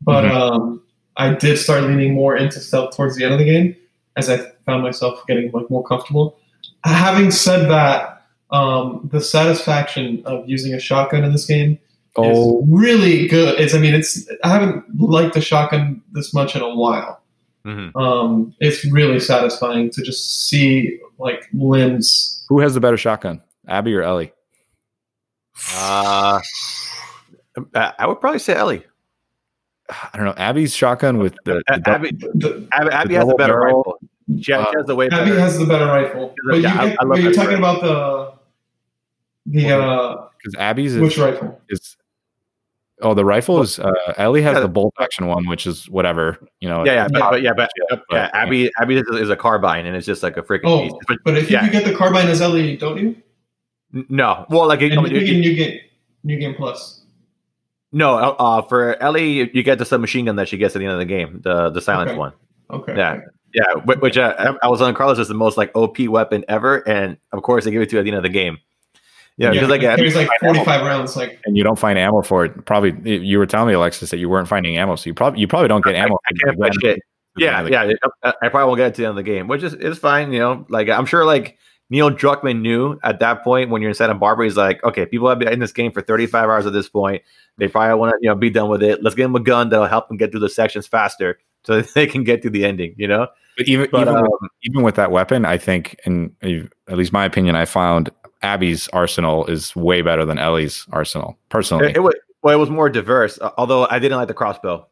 but Mhm. um, I did start leaning more into stealth towards the end of the game as I found myself getting like more comfortable. Having said that, um, the satisfaction of using a shotgun in this game Oh, is really good. It's I mean, it's I haven't liked the shotgun this much in a while. Mhm. Um, it's really satisfying to just see like limbs. who has the better shotgun, Abby or Ellie? Uh, I I would probably say Ellie. I don't know. Abby's shotgun with the, the A- Abby, The, Abby, Abby has the better barrel. rifle. She has, she has the way Abby better. has the better rifle, but, you Yeah, I- get, I love but you're talking rifle. about the the uh, because Abby's is, which rifle? is oh the rifle is uh, Ellie has Yeah. the bolt action one, which is whatever you know. yeah, yeah, but, but yeah, but Yeah, yeah, but- Abby, Abby is, is a carbine, and it's just like a freaking Oh, beast. But but if you yeah. can get the carbine as Ellie, don't you? no, well, like And you know, you you- get new game, new game plus. no, uh, for Ellie, you- you get the submachine gun that she gets at the end of the game, the the silence Okay. one. Okay. Yeah. Yeah, which uh, I I was on Carlos is the most like OP weapon ever, and of course they give it to you at the end of the game. Yeah, because like it uh, like 45 rounds. Like and you don't find ammo for it. Probably you were telling me, Alexis, that you weren't finding ammo, so you probably you probably don't get ammo. I can't find shit. Yeah, yeah, I I probably won't get it to the end of the game, which is is fine. You know, like I'm sure like Neil Druckmann knew at that point when you're in Santa Barbara, he's like, okay, people have been in this game for 35 hours at this point. They probably want to you know be done with it. Let's give them a gun that'll help them get through the sections faster, so that (laughs) they can get to the ending. You know, But even But, even, um, with, even with that weapon, I think, in uh, at least my opinion, I found Abby's arsenal is way better than Ellie's arsenal. Personally, it, it was well, it was more diverse. uh, Although I didn't like the crossbow.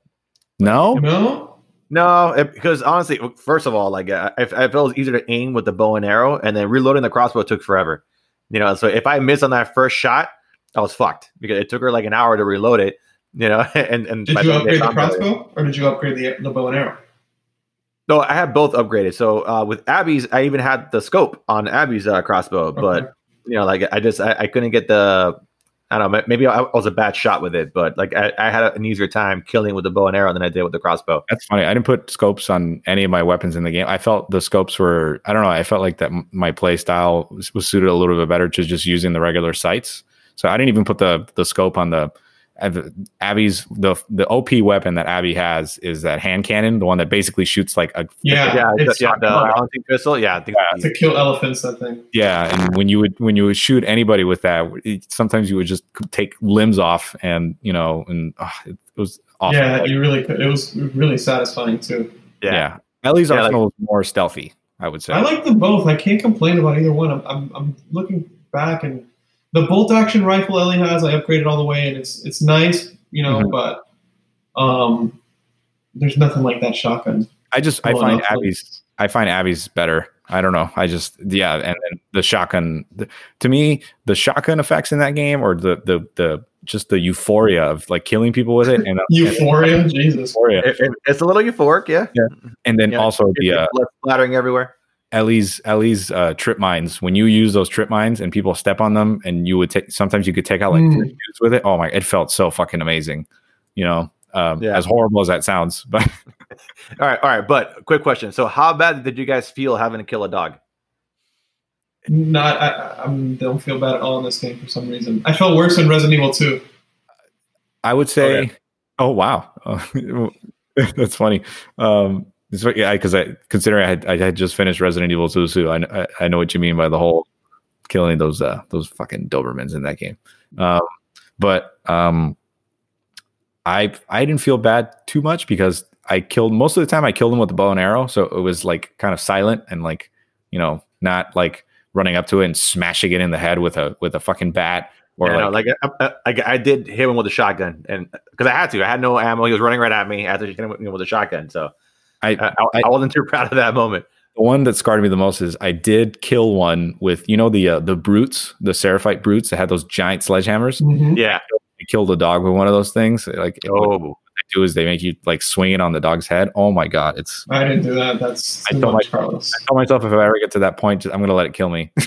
no, no, No, it, because honestly, first of all, like I, I felt it was easier to aim with the bow and arrow, and then reloading the crossbow took forever. You know, so if I missed on that first shot, I was fucked because it took her like an hour to reload it. You know, (laughs) and and did you upgrade the found out- crossbow or did you upgrade the the bow and arrow? No, I had both upgraded. So uh, with Abby's, I even had the scope on Abby's uh, crossbow, but Okay. You know, like I just I, I couldn't get the. I don't know. Maybe I was a bad shot with it, but like I, I had an easier time killing with the bow and arrow than I did with the crossbow. That's funny. I didn't put scopes on any of my weapons in the game. I felt the scopes were, I don't know, I felt like that my play style was, was suited a little bit better to just using the regular sights. So I didn't even put the the scope on the Abby's the the OP weapon that Abby has is that hand cannon, the one that basically shoots like a Yeah, Yeah, the, it's yeah, the balancing pistol. Yeah, I think to kill elephants. That thing. yeah. And when you would when you would shoot anybody with that, it, sometimes you would just take limbs off, and you know, and uh, it, it was awful. Yeah, Like, you really could. It was really satisfying too. yeah. yeah. Ellie's Yeah, like- arsenal is more stealthy. I would say. I like them both. I can't complain about either one. I'm, I'm, I'm looking back and the bolt action rifle Ellie has, I upgraded all the way, and it's it's nice, you know. Mhm. But um, there's nothing like that shotgun. I just I find enough, like- Abby's I find Abby's better. I don't know. I just yeah, and then the shotgun. The, to me, the shotgun effects in that game, or the the the just the euphoria of like killing people with it, and uh, Euphoria, Jesus. euphoria, It- it- it's a little euphoric, yeah. yeah. and then Yeah. also the uh, blood splattering everywhere. Ellie's Ellie's uh, trip mines. When you use those trip mines and people step on them, and you would take sometimes you could take out like Mm. three dudes with it. Oh my! It felt so fucking amazing. You know, um, Yeah. as horrible as that sounds, (laughs) but All right, all right. But quick question: So, how bad did you guys feel having to kill a dog? Not, I, I don't feel bad at all in this game for some reason. I felt worse in Resident Evil 2. I would say, Okay. oh wow, (laughs) that's funny. Um, it's what- yeah, because I considering I had I had just finished Resident Evil 2, so I, I I know what you mean by the whole killing those uh those fucking Dobermans in that game. Um, but um, I I didn't feel bad too much because I killed most of the time I killed them with the bow and arrow, so it was like kind of silent and like you know not like running up to it and smashing it in the head with a with a fucking bat Or yeah, like, no, like I, I, I, did hit him with a shotgun, and because I had to, I had no ammo. He was running right at me after hitting him with a shotgun. So I, I, I, wasn't too proud of that moment. The one that scarred me the most is I did kill one with you know the uh, the brutes, the Seraphite brutes that had those giant sledgehammers. Mm-hmm. Yeah, I killed a dog with one of those things. Like oh, what they do is they make you like swing it on the dog's head. Oh my god, it's I didn't do that. That's I told, my, I told myself if I ever get to that point, I'm gonna let it kill me. (laughs)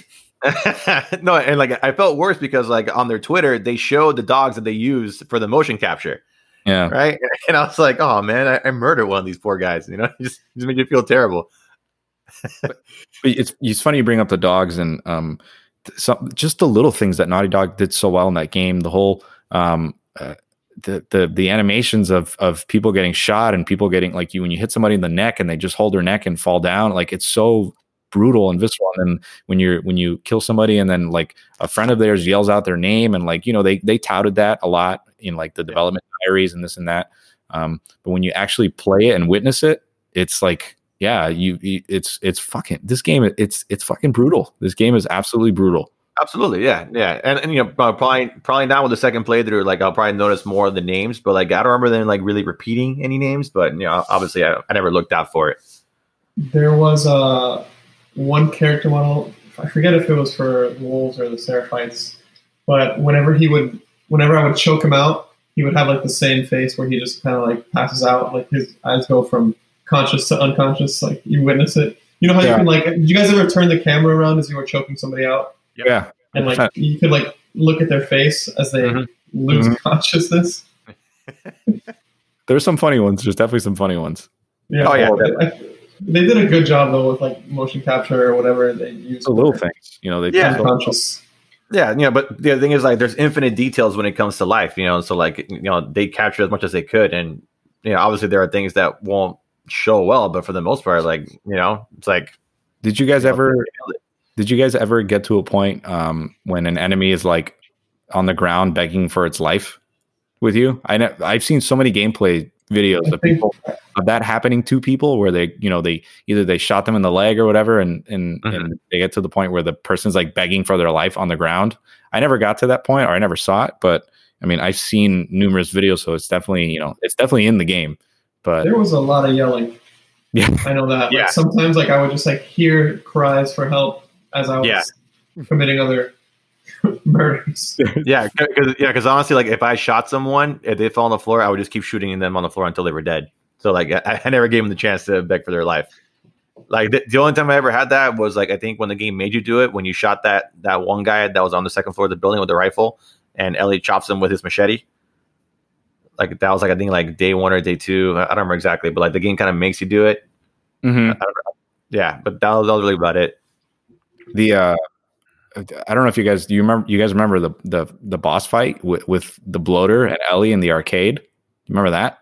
(laughs) no, and like I felt worse because like on their Twitter they showed the dogs that they used for the motion capture. Yeah. Right. (laughs) And I was like, oh man, I, I murdered one of these poor guys. You know, (laughs) just just made you feel terrible. (laughs) but, it's it's funny you bring up the dogs and um some just the little things that Naughty Dog did so well in that game. The whole um uh, the the the animations of of people getting shot and people getting like you when you hit somebody in the neck and they just hold their neck and fall down like it's so brutal and visceral and then when you're when you kill somebody and then like a friend of theirs yells out their name and like you know they they touted that a lot in like the development diaries and this and that um but when you actually play it and witness it it's like yeah you, you it's it's fucking this game it's it's fucking brutal this game is absolutely brutal Absolutely, yeah, yeah, and, and you know probably probably not with the second playthrough. Like I'll probably notice more of the names, but like I don't remember them like really repeating any names. But you know, obviously I, I never looked out for it. There was a uh, one character model. I forget if it was for the wolves or the seraphites, but whenever he would, whenever I would choke him out, he would have like the same face where he just kind of like passes out, like his eyes go from conscious to unconscious. Like you witness it. You know how yeah. you can like? Did you guys ever turn the camera around as you were choking somebody out? Yeah. And like you could like look at their face as they mm-hmm. lose mm-hmm. consciousness. (laughs) There's some funny ones. There's definitely some funny ones. Yeah. Oh yeah. I, they did a good job though with like motion capture or whatever they use. The little things, you know, they yeah. conscious. Yeah, you know, but the thing is, like, there's infinite details when it comes to life, you know. So, like, you know, they capture as much as they could, and you know, obviously there are things that won't show well, but for the most part, like, you know, it's like. Did you guys you ever? Know, did you guys ever get to a point um, when an enemy is like on the ground begging for its life with you? I know I've seen so many gameplay videos of people of that happening to people where they you know they either they shot them in the leg or whatever and and, mm-hmm. and they get to the point where the person's like begging for their life on the ground i never got to that point or i never saw it but i mean i've seen numerous videos so it's definitely you know it's definitely in the game but there was a lot of yelling yeah i know that yeah. Like sometimes like i would just like hear cries for help as i was yeah. committing other (laughs) murders. (laughs) yeah, because yeah, because honestly, like if I shot someone, if they fell on the floor, I would just keep shooting them on the floor until they were dead. So like I, I never gave them the chance to beg for their life. Like the, the, only time I ever had that was like I think when the game made you do it when you shot that that one guy that was on the second floor of the building with the rifle, and Ellie chops him with his machete. Like that was like I think like day one or day two. I don't remember exactly, but like the game kind of makes you do it. Mm-hmm. Yeah, but that was, that was really about it. The uh I don't know if you guys do you remember you guys remember the the the boss fight with, with the bloater and Ellie in the arcade? Remember that?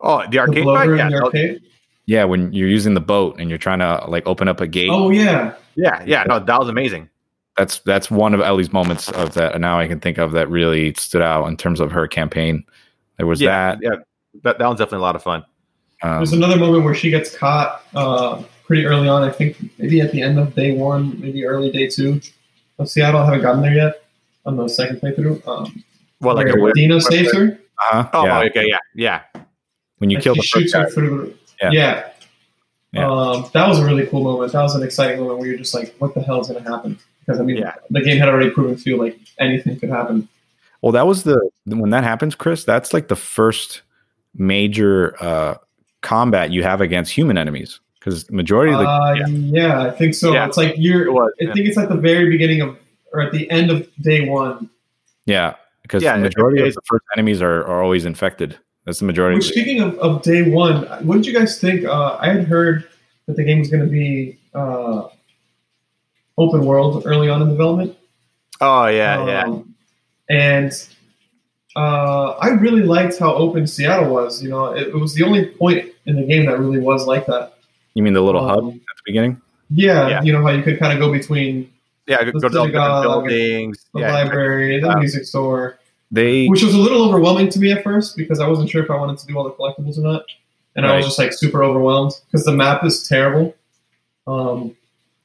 Oh, the arcade the fight? Yeah. The arcade? yeah, when you're using the boat and you're trying to like open up a gate. Oh yeah. Yeah, yeah. No, that was amazing. That's that's one of Ellie's moments of that now I can think of that really stood out in terms of her campaign. There was yeah, that. Yeah, that, that was definitely a lot of fun. Um, There's another moment where she gets caught uh, pretty early on. I think maybe at the end of day one, maybe early day two of Seattle. I haven't gotten there yet on the second playthrough. Um, well, like a Dina saves her. Uh-huh. Oh, yeah. okay, yeah, yeah. When you like kill the shoots her through. The, yeah. yeah. yeah. Um, that was a really cool moment. That was an exciting moment where you're just like, "What the hell is going to happen?" Because I mean, yeah. the game had already proven to you like anything could happen. Well, that was the when that happens, Chris. That's like the first major uh, combat you have against human enemies because majority of the uh, yeah. yeah. I think so. Yeah. It's like you're. It was, I think it's at the very beginning of or at the end of day one. Yeah, because yeah, the majority of the first enemies are, are always infected. That's the majority. Which, speaking of, of day one, what did you guys think? Uh, I had heard that the game was going to be uh, open world early on in development. Oh yeah, um, yeah. And uh, I really liked how open Seattle was. You know, it, it, was the only point in the game that really was like that. You mean the little um, hub at the beginning? Yeah, yeah, you know how you could kind of go between yeah, go to the buildings, the yeah, library, the music store. They, which was a little overwhelming to me at first because I wasn't sure if I wanted to do all the collectibles or not, and right. I was just like super overwhelmed because the map is terrible. Um,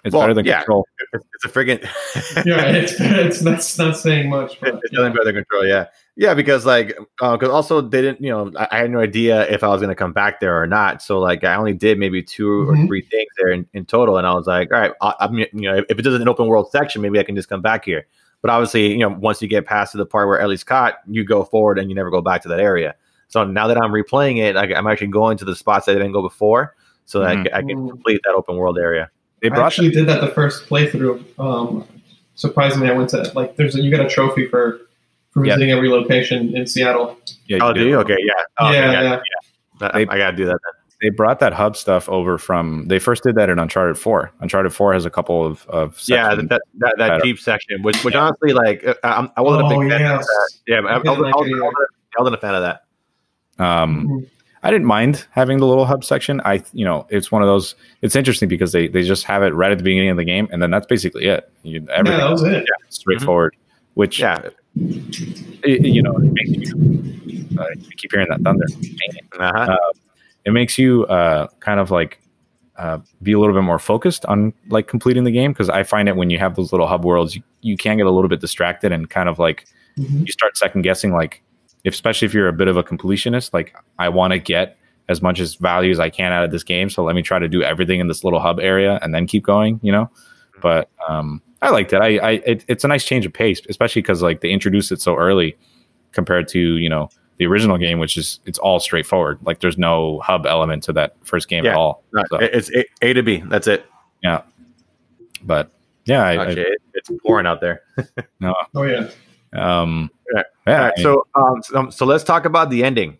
It's well, better than yeah. control. It's, it's a friggin' (laughs) yeah. It's it's that's not saying much. (laughs) But, it's nothing better than control. Yeah, yeah. Because like, because uh, also they didn't. You know, I, I, had no idea if I was going to come back there or not. So like, I only did maybe 2 mm-hmm. or three things there in, in, total, and I was like, all right, I, I'm you know, if it doesn't an open world section, maybe I can just come back here. But obviously, you know, once you get past to the part where Ellie's caught, you go forward and you never go back to that area. So now that I'm replaying it, I, am actually going to the spots that I didn't go before, so that mm-hmm. I, I, can complete that open world area. They I actually did that the first playthrough. Um, surprisingly, I went to like there's a, you get a trophy for for visiting every location in Seattle. Yeah, oh, do you? Okay, yeah, oh, yeah, yeah. yeah. yeah. They, I gotta do that. Then. They brought that hub stuff over from. They first did that in Uncharted Four. Uncharted Four has a couple of of yeah that that, that, that deep section, which which yeah. honestly like uh, I, I wasn't oh, a big fan yes. of that. Yeah, I, I, was, I, was, I wasn't a fan of that. Um, mm-hmm. I didn't mind having the little hub section. I, you know, it's one of those. It's interesting because they they just have it right at the beginning of the game, and then that's basically it. You, everything yeah, that was it. Yeah, straightforward. Mm-hmm. Which, yeah, it, you know, it makes you. Uh, keep hearing that thunder. Uh-huh. Uh, it makes you uh, kind of like uh, be a little bit more focused on like completing the game because I find it when you have those little hub worlds, you, you can get a little bit distracted and kind of like mm-hmm. you start second guessing like if, especially if you're a bit of a completionist, like I want to get as much as value as I can out of this game. So let me try to do everything in this little hub area and then keep going, you know? Mm-hmm. But um, I liked it. I, I it, it's a nice change of pace, especially because like they introduced it so early compared to, you know, the original game, which is it's all straightforward. Like there's no hub element to that first game yeah, at all. So. It's a, a, to B. That's it. Yeah. But yeah, I, I, it's pouring out there. (laughs) no. Oh yeah. Um, yeah. yeah right, so, um, so, um, so let's talk about the ending.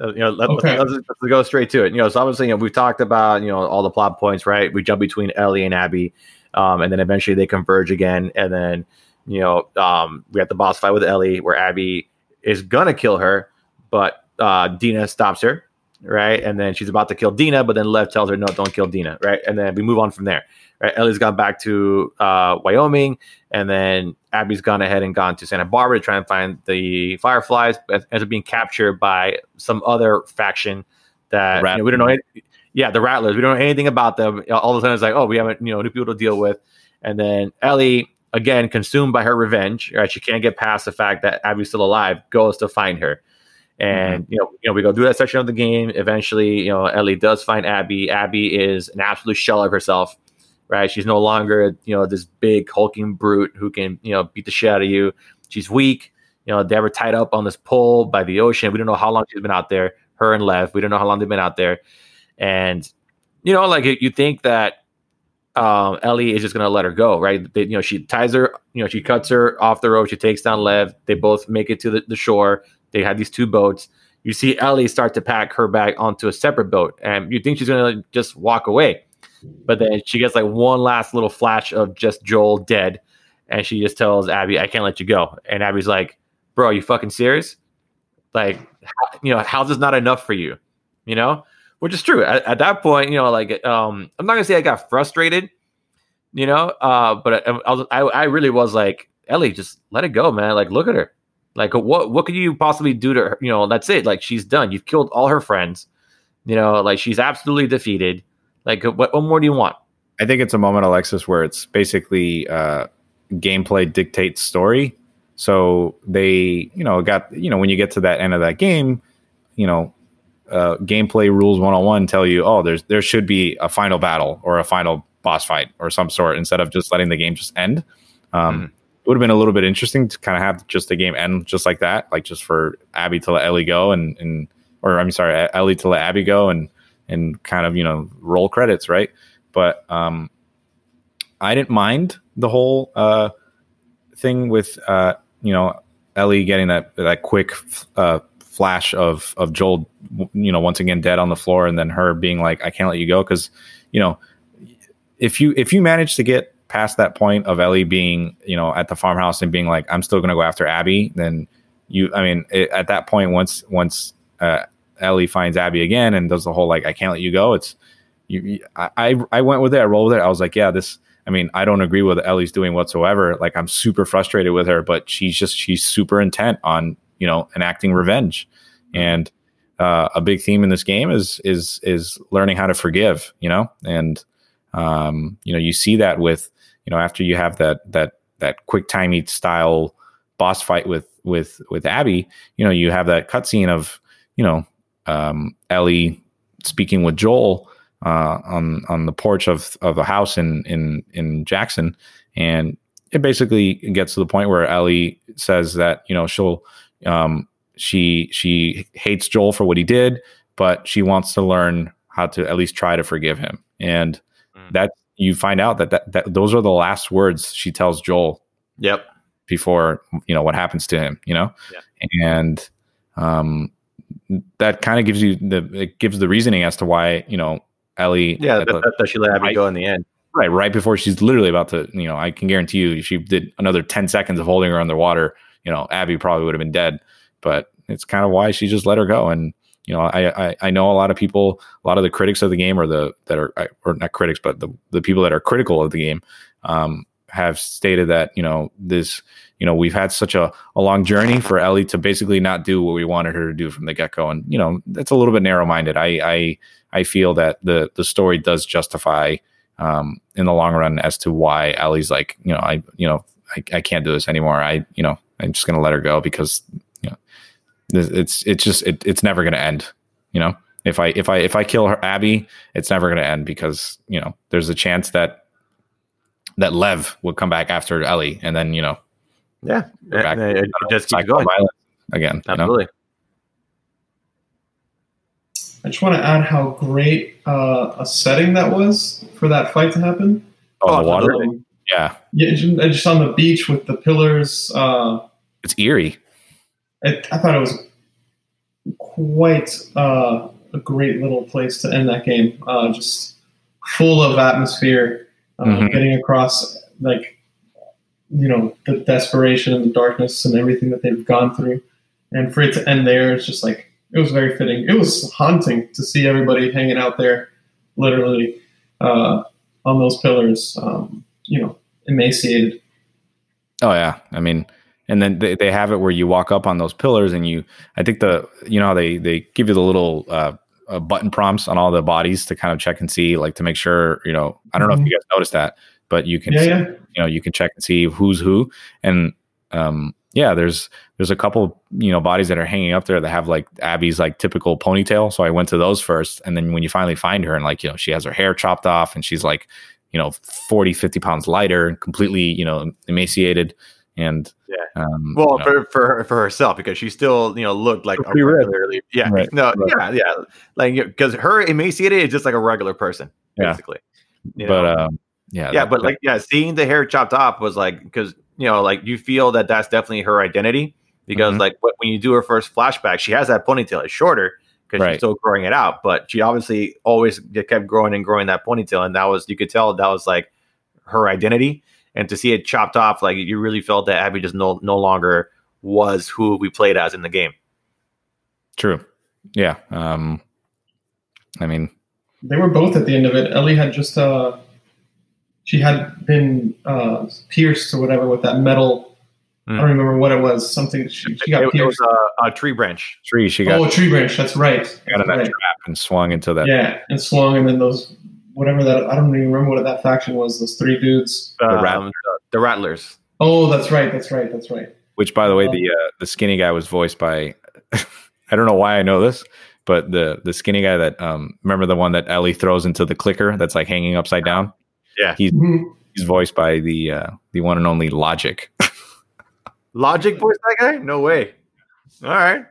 Uh, you know, let, okay. let's, let's, go straight to it. You know, so obviously, you know, we've talked about you know all the plot points, right? We jump between Ellie and Abby, um, and then eventually they converge again, and then you know, um, we have the boss fight with Ellie, where Abby is gonna kill her, but uh, Dina stops her, right? And then she's about to kill Dina, but then Lev tells her, "No, don't kill Dina," right? And then we move on from there. Right? Ellie's gone back to uh, Wyoming, and then Abby's gone ahead and gone to Santa Barbara to try and find the Fireflies, but ends up being captured by some other faction that you know, we don't know. Any, yeah, the Rattlers. We don't know anything about them. All of a sudden, it's like, oh, we haven't you know new people to deal with, and then Ellie again consumed by her revenge. Right, she can't get past the fact that Abby's still alive. Goes to find her. And mm-hmm. you know, you know, we go through that section of the game. Eventually, you know, Ellie does find Abby. Abby is an absolute shell of herself right? She's no longer, you know, this big hulking brute who can, you know, beat the shit out of you. She's weak. You know, they ever tied up on this pole by the ocean. We don't know how long she's been out there. Her and Lev, we don't know how long they've been out there. And, you know, like you think that um, Ellie is just to let her go, right? They, you know, she ties her, you know, she cuts her off the road. She takes down Lev. They both make it to the, the shore. They had these two boats. You see Ellie start to pack her bag onto a separate boat, and you think she's to like, just walk away. But then she gets like one last little flash of just Joel dead, and she just tells Abby, "I can't let you go." And Abby's like, "Bro, are you fucking serious? Like, you know, how's this not enough for you? You know?" Which is true. At, at that point, you know, like, um, I'm not gonna say I got frustrated, you know, uh, but I, I, I, really was like, Ellie, just let it go, man. Like, look at her. Like, what what could you possibly do to her? You know, that's it. Like, she's done. You've killed all her friends. You know, like she's absolutely defeated. Like, what, what more do you want? I think it's a moment, Alexis, where it's basically uh, gameplay dictates story. So they, you know, got you know when you get to that end of that game, you know, uh, gameplay rules 101 tell you, oh, there's there should be a final battle or a final boss fight or some sort instead of just letting the game just end. Um, mm. It would have been a little bit interesting to kind of have just the game end just like that, like just for Abby to let Ellie go and and or I'm sorry, Ellie to let Abby go and and kind of you know roll credits, right? But um, I didn't mind the whole uh, thing with uh, you know Ellie getting that that quick uh, flash of of Joel, you know, once again dead on the floor, and then her being like, "I can't let you go," because you know if you if you manage to get past that point of Ellie being you know at the farmhouse and being like, "I'm still going to go after Abby," then you, I mean, it, at that point, once once uh, Ellie finds Abby again and does the whole like I can't let you go. It's you. I I went with it. I rolled with it. I was like, yeah, this. I mean, I don't agree with Ellie's doing whatsoever. Like, I'm super frustrated with her, but she's just she's super intent on you know enacting revenge, and uh, a big theme in this game is is is learning how to forgive. You know, and Um, you know, you see that with you know after you have that that that quick timey style boss fight with with with Abby, you know, you have that cutscene of you know um, Ellie speaking with Joel uh, on on the porch of of a house in in in Jackson, and it basically gets to the point where Ellie says that you know she'll um, she she hates Joel for what he did, but she wants to learn how to at least try to forgive him, and mm. that you find out that, that that those are the last words she tells Joel. Yep. Before you know what happens to him, you know, yeah. and um, that kind of gives you the it gives the reasoning as to why you know Ellie. Yeah, that, the, that she let Abby right, go in the end. Right, right before she's literally about to, you know, I can guarantee you, if she did another ten seconds of holding her underwater, you know, Abby probably would have been dead. But it's kind of why she just let her go. And you know, I, I, I know a lot of people, a lot of the critics of the game, or the that are or not critics, but the the people that are critical of the game, um, have stated that you know this you know we've had such a, a long journey for Ellie to basically not do what we wanted her to do from the get go, and you know that's a little bit narrow minded. I I I feel that the the story does justify um, in the long run as to why Ellie's like you know I you know I, I can't do this anymore. I you know I'm just gonna let her go because you know it's it's just it, it's never gonna end. You know if I if I if I kill her Abby, it's never gonna end because you know there's a chance that that Lev would come back after Ellie, and then you know, yeah, back, it, it just keeps going again. Absolutely. You know? I just want to add how great uh, a setting that was for that fight to happen. Oh, oh the water. Um, yeah. Yeah, just on the beach with the pillars. Uh, it's eerie. It, I thought it was quite uh, a great little place to end that game. Uh, just full of atmosphere uh, mm-hmm. getting across like you know the desperation and the darkness and everything that they've gone through, and for it to end there, it's just like it was very fitting. It was haunting to see everybody hanging out there, literally uh, on those pillars, um, you know, emaciated. Oh yeah, I mean, and then they, they have it where you walk up on those pillars and you, I think the, you know, they they give you the little uh, uh, button prompts on all the bodies to kind of check and see, like to make sure, you know, I don't know mm-hmm. if you guys noticed that, but you can, yeah, see, yeah. you know, you can check and see who's who. And, um, yeah, there's, there's a couple, you know, bodies that are hanging up there that have like Abby's like typical ponytail. So I went to those first. And then when you finally find her and like, you know, she has her hair chopped off and she's like, you know, 40, 50 pounds lighter and completely, you know, emaciated and yeah. Um, well, you know, for for for herself because she still you know looked like a regularly yeah right. no right. yeah yeah like because her emaciated is just like a regular person basically. Yeah. but um, yeah, yeah, that, but that, like yeah, seeing the hair chopped off was like because you know like you feel that that's definitely her identity because mm-hmm. like when you do her first flashback, she has that ponytail. It's shorter because right. she's still growing it out, but she obviously always kept growing and growing that ponytail, and that was you could tell that was like her identity and to see it chopped off, like you really felt that Abby just no no longer was who we played as in the game. True. Yeah. Um, I mean, they were both at the end of it. Ellie had just uh, she had been uh, pierced or whatever with that metal. Mm. I don't remember what it was. Something she, she got it, pierced. It was a, a, tree branch. Tree. She got. Oh, a tree branch. That's right. Got in that right. trap and swung into that. Yeah, and swung, and then those whatever that I don't even remember what that faction was. Those three dudes. The, um, Rattlers. the Rattlers. Oh, that's right. That's right. That's right. Which, by the way, the uh, the skinny guy was voiced by. (laughs) I don't know why I know this, but the the skinny guy that um remember the one that Ellie throws into the clicker that's like hanging upside down. Yeah, he's mm-hmm. he's voiced by the uh, the one and only Logic. (laughs) Logic voiced that guy? No way. All right.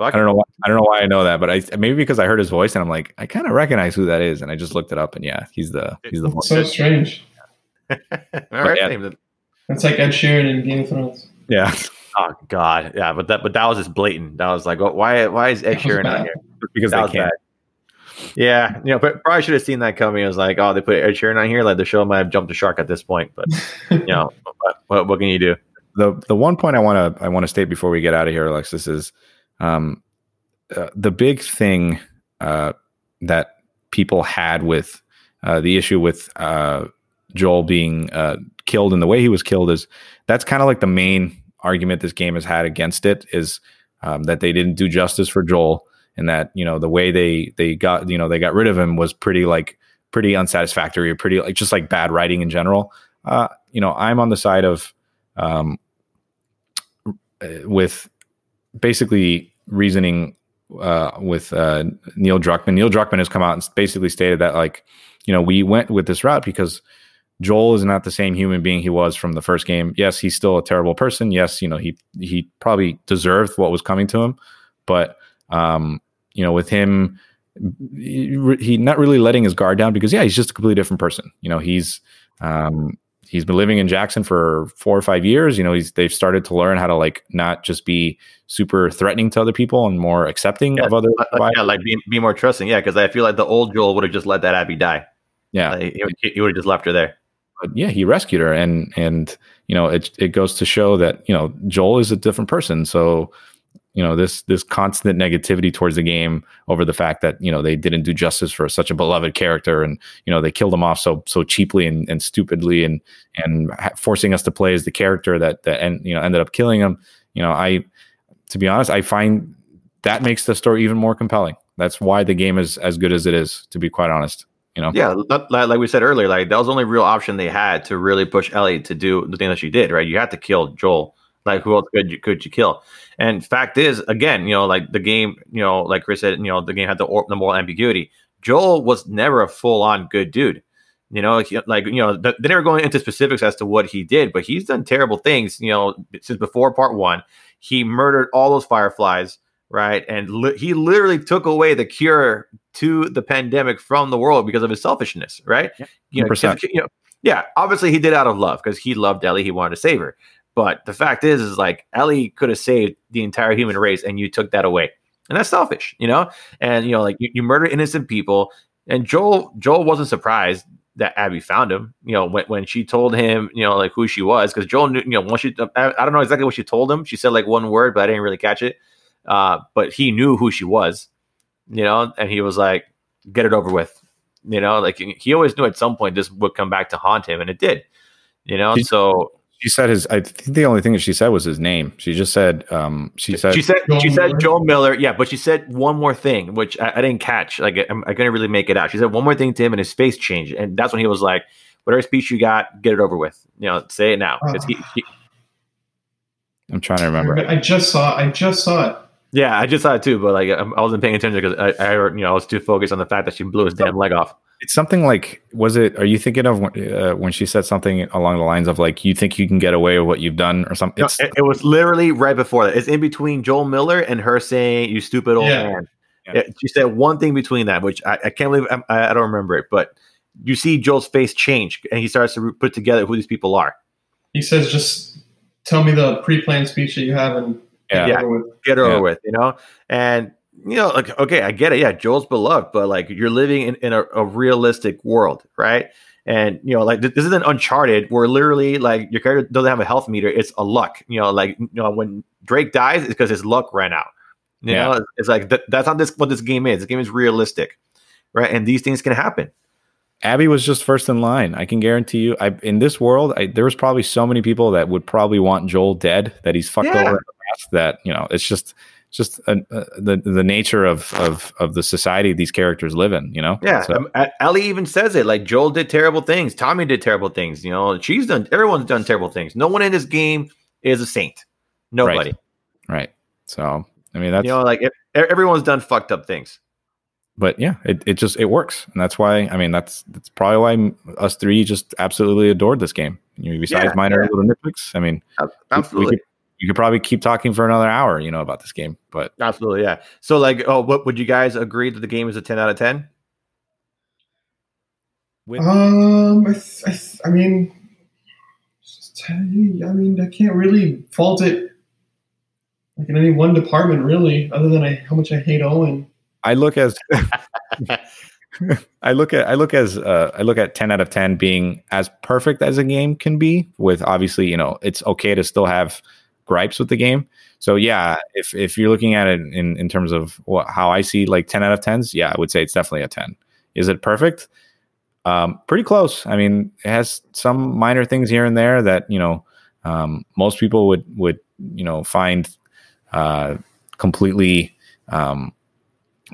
Fuck. I don't know. Why, I don't know why I know that, but I maybe because I heard his voice and I'm like, I kind of recognize who that is, and I just looked it up, and yeah, he's the he's the voice. So strange. (laughs) All right, yeah. It's like Ed Sheeran in Game of Thrones. Yeah. Oh God, yeah, but that but that was just blatant. That was like, oh, why why is Ed Sheeran on here? Because that they can't. Bad. Yeah, you know, but probably should have seen that coming. I was like, oh, they put Ed Sheeran on here. Like the show might have jumped the shark at this point, but (laughs) you know, what, what, what can you do? The the one point I want to I want to state before we get out of here, Alexis, is um, uh, the big thing uh, that people had with uh, the issue with uh, Joel being uh, killed and the way he was killed is that's kind of like the main argument this game has had against it is um, that they didn't do justice for Joel and that you know the way they they got you know they got rid of him was pretty like pretty unsatisfactory or pretty like just like bad writing in general. Uh, you know, I'm on the side of um, with basically reasoning uh, with uh, Neil Druckmann. Neil Druckmann has come out and basically stated that like, you know, we went with this route because Joel is not the same human being he was from the first game. Yes, he's still a terrible person. Yes, you know, he he probably deserved what was coming to him, but um, you know, with him he, he not really letting his guard down because yeah, he's just a completely different person. You know, he's um he's been living in Jackson for four or five years. You know, he's they've started to learn how to like not just be super threatening to other people and more accepting yeah, of other. Uh, yeah, like be, be more trusting. Yeah, because I feel like the old Joel would have just let that Abby die. Yeah, like, he, he would have just left her there. But yeah, he rescued her, and and you know it it goes to show that you know Joel is a different person. So you know this this constant negativity towards the game over the fact that you know they didn't do justice for such a beloved character and you know they killed him off so so cheaply and, and stupidly and and forcing us to play as the character that that and you know ended up killing him. You know i to be honest i find that makes the story even more compelling. That's why the game is as good as it is to be quite honest you know? Yeah like we said earlier like that was the only real option they had to really push ellie to do the thing that she did right? You had to kill joel like who else could you could you kill? And fact is, again, you know, like the game, you know, like Chris said, you know, the game had the, the moral ambiguity. Joel was never a full on good dude. You know, like, like you know, they never going into specifics as to what he did, but he's done terrible things. You know, since before part one, he murdered all those fireflies, right? And li- he literally took away the cure to the pandemic from the world because of his selfishness, right? Yeah, you, know, you know, yeah, obviously he did out of love because he loved Ellie, he wanted to save her. But the fact is, is like Ellie could have saved the entire human race, and you took that away, and that's selfish, you know. And you know, like you, you murder innocent people, and Joel Joel wasn't surprised that Abby found him. You know, when, when she told him, you know, like who she was, because Joel knew, you know, once she, I, I, don't know exactly what she told him. She said like one word, but I didn't really catch it. Uh, but he knew who she was, you know, and he was like, get it over with. You know, like he always knew at some point this would come back to haunt him, and it did. You know, so she said his. I think the only thing that she said was his name. She just said. Um, she said. She said. Joel she said Joel Miller. Yeah, but she said one more thing, which I, I didn't catch. Like I, I couldn't really make it out. She said one more thing to him, and his face changed, and that's when he was like, "Whatever speech you got, get it over with. You know, say it now." Because he, he, I'm trying to remember. I just saw. I just saw it. Yeah, I just saw it too, but like I wasn't paying attention because I, I, you know, I was too focused on the fact that she blew his damn leg off. It's something like, was it? Are you thinking of uh, when she said something along the lines of like, "You think you can get away with what you've done" or something? No, it, it, was literally right before that. It's in between Joel Miller and her saying, "You stupid old yeah. man." Yeah. It, she said one thing between that, which I, I can't believe I, I, don't remember it, but you see Joel's face change, and he starts to put together who these people are. He says, "Just tell me the pre-planned speech that you have, and yeah, get, over with. get over with." You know, and you know, like, okay, I get it. Yeah, Joel's beloved, but like you're living in, in a, a realistic world, right? And you know, like this isn't Uncharted, where literally like your character doesn't have a health meter; it's a luck. You know, like you know when Drake dies, it's because his luck ran out. You yeah. know, it's like th- that's not this what this game is. This game is realistic, right? And these things can happen. Abby was just first in line. I can guarantee you. I in this world, I, there was probably so many people that would probably want Joel dead that he's fucked yeah. over. That you know, it's just just a, a, the the nature of of of the society these characters live in. You know. Yeah. So. Um, Ellie even says it. Like Joel did terrible things. Tommy did terrible things. You know, she's done. Everyone's done terrible things. No one in this game is a saint. Nobody. Right. right. So I mean, that's you know, like everyone's done fucked up things. But yeah, it, it just it works, and that's why I mean that's that's probably why us three just absolutely adored this game. You know, besides yeah, minor yeah. little nitpicks, I mean, absolutely. We, we could, you could probably keep talking for another hour, you know, about this game. But absolutely, yeah. So, like, oh, what would you guys agree that the game is a ten out of ten? Um, I, th- I, th- I mean, I mean, I can't really fault it like in any one department, really, other than I, how much I hate Owen. I look as (laughs) (laughs) I look at I look as uh, I look at ten out of ten being as perfect as a game can be. With obviously, you know, it's okay to still have gripes with the game. So yeah, if if you're looking at it in in terms of what, how I see like 10 out of 10s, yeah, I would say it's definitely a 10. Is it perfect? Um, pretty close. I mean, it has some minor things here and there that you know um, most people would would you know find uh, completely um,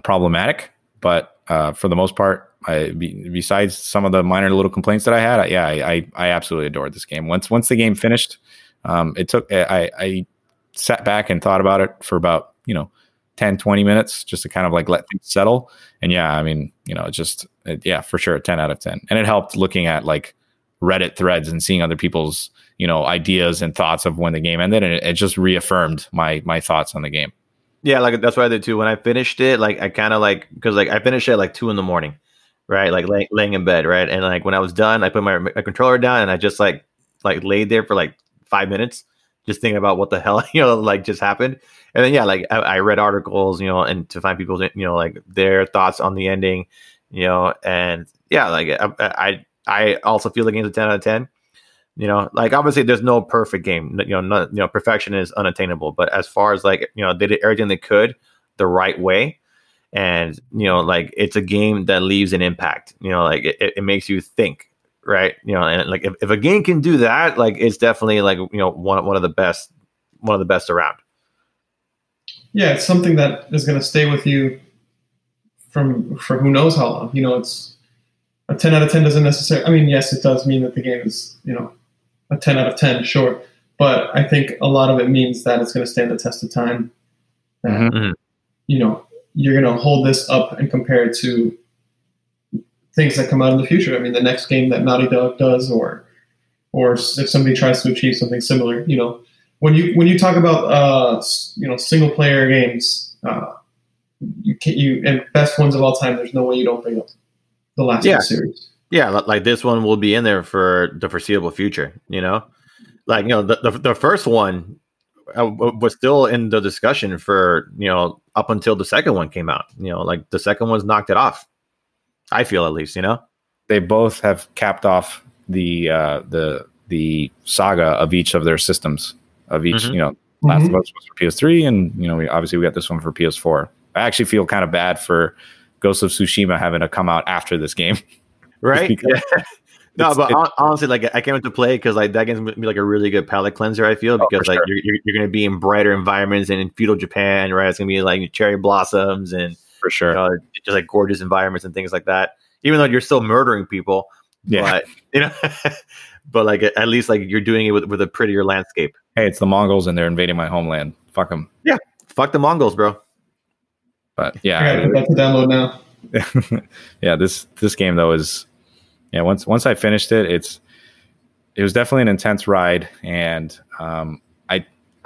problematic, but uh, for the most part, I, be, besides some of the minor little complaints that I had, I, yeah, I, I, I absolutely adored this game. Once once the game finished, um, it took I, I sat back and thought about it for about you know 10 20 minutes just to kind of like let things settle. And yeah i mean you know just it, yeah for sure 10 out of 10 and it helped looking at like reddit threads and seeing other people's you know ideas and thoughts of when the game ended. And it, it just reaffirmed my my thoughts on the game. Yeah like that's what i did too. When i finished it like i kind of like because like i finished it at like two in the morning right? Like lay, laying in bed right? And like when i was done i put my, my controller down and i just like like laid there for like five minutes just thinking about what the hell you know like just happened and then yeah like I, I, read articles you know and to find people you know like their thoughts on the ending you know and yeah like i i, I also feel the game's a 10 out of 10 you know like obviously there's no perfect game you know not, you know perfection is unattainable but as far as like you know they did everything they could the right way and you know like it's a game that leaves an impact you know like it, it makes you think right? You know, and like if, if a game can do that, like it's definitely like you know one one of the best one of the best around. Yeah, it's something that is going to stay with you from for who knows how long. You know, it's a ten out of ten doesn't necessarily. I mean, yes, it does mean that the game is you know a ten out of ten, sure, but I think a lot of it means that it's going to stand the test of time. mm-hmm. You know, you're going to hold this up and compare it to things that come out in the future. I mean, the next game that Naughty Dog does, or or if somebody tries to achieve something similar, you know, when you when you talk about uh, you know single player games, uh, you can you and best ones of all time. There's no way you don't bring up the last yeah. series. Yeah, like this one will be in there for the foreseeable future. You know, like you know the the, the first one uh, was still in the discussion for you know up until the second one came out. You know, like the second one's knocked it off. I feel at least, you know. They both have capped off the uh, the the saga of each of their systems of each. Mm-hmm. You know, Last mm-hmm. of Us was for PS3, and you know, we, obviously we got this one for PS4. I actually feel kind of bad for Ghost of Tsushima having to come out after this game, (laughs) right? (laughs) no, but honestly, like I can't wait to play because like that game's gonna be like a really good palate cleanser. I feel oh, because like sure. you're, you're, you're gonna be in brighter environments and in feudal Japan, right? It's gonna be like cherry blossoms and for sure. You know, just like gorgeous environments and things like that. Even though you're still murdering people, yeah. But you know, (laughs) but like at least like you're doing it with, with a prettier landscape. Hey, it's the Mongols and they're invading my homeland. Fuck them. Yeah, fuck the Mongols, bro. But yeah, I gotta put that to download now. (laughs) yeah, this this game though is yeah. Once once I finished it, it's it was definitely an intense ride, and um,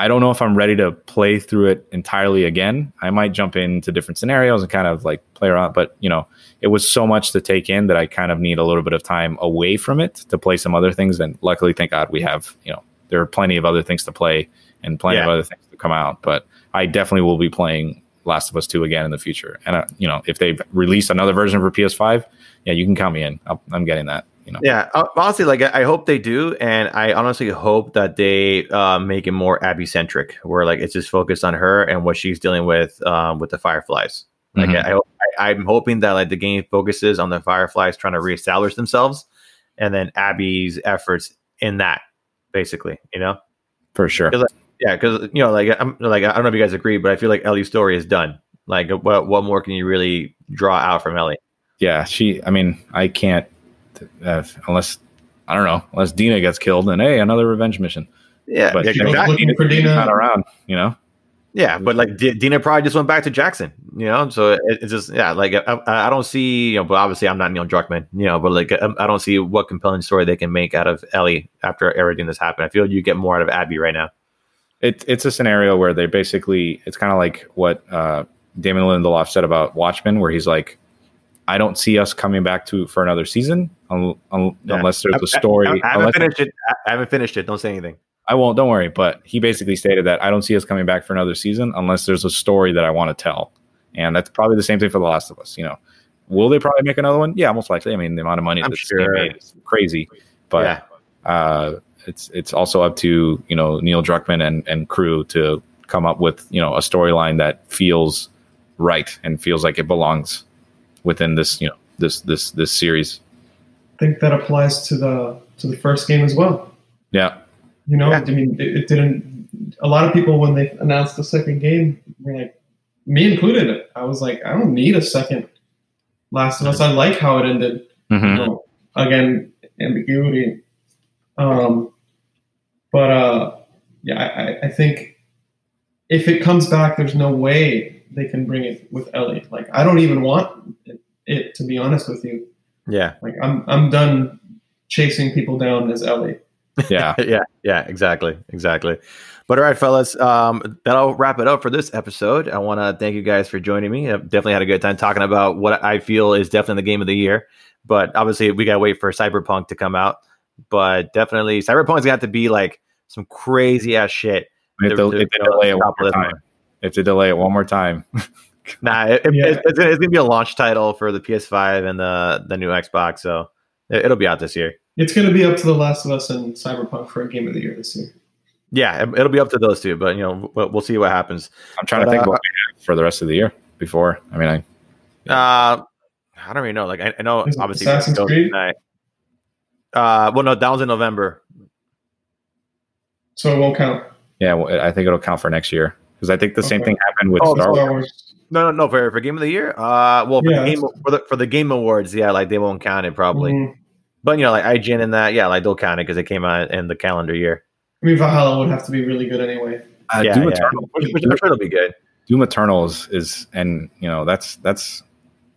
I don't know if I'm ready to play through it entirely again. I might jump into different scenarios and kind of like play around, but you know, it was so much to take in that I kind of need a little bit of time away from it to play some other things. And luckily, thank God, we have you know there are plenty of other things to play and plenty yeah. of other things to come out. But I definitely will be playing Last of Us Two again in the future. And uh, you know, if they release another version for PS5, yeah, you can count me in. i am getting that you know. Yeah, honestly, like I hope they do, and I honestly hope that they uh, make it more Abby centric, where like it's just focused on her and what she's dealing with um, with the Fireflies. Like mm-hmm. I, I, I'm hoping that like the game focuses on the Fireflies trying to reestablish themselves, and then Abby's efforts in that, basically, you know, for sure. Cause, yeah, because you know, like I'm like I don't know if you guys agree, but I feel like Ellie's story is done. Like, what what more can you really draw out from Ellie? Yeah, she. I mean, I can't uh, unless I don't know, unless Dina gets killed, then hey, another revenge mission. Yeah, but yeah, exactly. Dina, for Dina not around, you know. Yeah, but like D- Dina probably just went back to Jackson, you know. So it, it's just yeah, like I, I, don't see, you know, but obviously I'm not Neil Druckmann, you know, but like I, I, don't see what compelling story they can make out of Ellie after everything that's happened. I feel you get more out of Abby right now. It, it's a scenario where they basically it's kind of like what uh, Damon Lindelof said about Watchmen, where he's like, I don't see us coming back to for another season un, un, yeah. unless there's a story. I, I haven't finished it. I haven't finished it. Don't say anything. I won't. Don't worry. But he basically stated that I don't see us coming back for another season unless there's a story that I want to tell, and that's probably the same thing for The Last of Us. You know, will they probably make another one? Yeah, most likely. I mean, the amount of money that this sure. made is crazy, but yeah. uh, it's it's also up to you know Neil Druckmann and and crew to come up with you know a storyline that feels right and feels like it belongs within this you know this this this series. I think that applies to the to the first game as well. Yeah. You know, yeah. I mean, it, it, didn't. A lot of people when they announced the second game were like, me included. I was like, I don't need a second Last of Us. I like how it ended. Mm-hmm. You know, again, ambiguity. Um, but uh, yeah, I, I think if it comes back, there's no way they can bring it with Ellie. Like, I don't even want it, it to be honest with you. Yeah. Like, I'm I'm done chasing people down as Ellie. (laughs) Yeah. (laughs) yeah. Yeah. Exactly. Exactly. But all right, fellas, um, that'll wrap it up for this episode. I want to thank you guys for joining me. I've definitely had a good time talking about what I feel is definitely the game of the year. But obviously, we got to wait for Cyberpunk to come out. But definitely, Cyberpunk's got to be like some crazy ass shit. If they, if they delay it one more time. If they delay it one more time. (laughs) nah, it, yeah. it's, it's, it's, gonna be a launch title for the PS5 and the the new Xbox, so it, will be out this year. It's gonna be up to The Last of Us and Cyberpunk for a game of the year this year. Yeah, it'll be up to those two, but you know, we'll, see what happens. I'm trying but, to think uh, what we have for the rest of the year before. I mean, I. Yeah. Uh, I don't really know. Like, I, I know obviously. Assassin's Creed. Tonight. Uh, well, no, that was in November. So it won't count. Yeah, well, I think it'll count for next year because I think the okay. same thing happened with oh, Star, Star Wars. Wars. No, no, no. For, for game of the year, uh, well, for, yeah, the game, for the for the game awards, yeah, like they won't count it probably. Mm-hmm. But you know, like IGN and that, yeah, like they'll count it because it came out in the calendar year. I mean, Valhalla would have to be really good anyway. Uh, yeah, Doom yeah. Eternal, which, which I'm sure it'll be good. Doom Eternal is, is, and you know, that's that's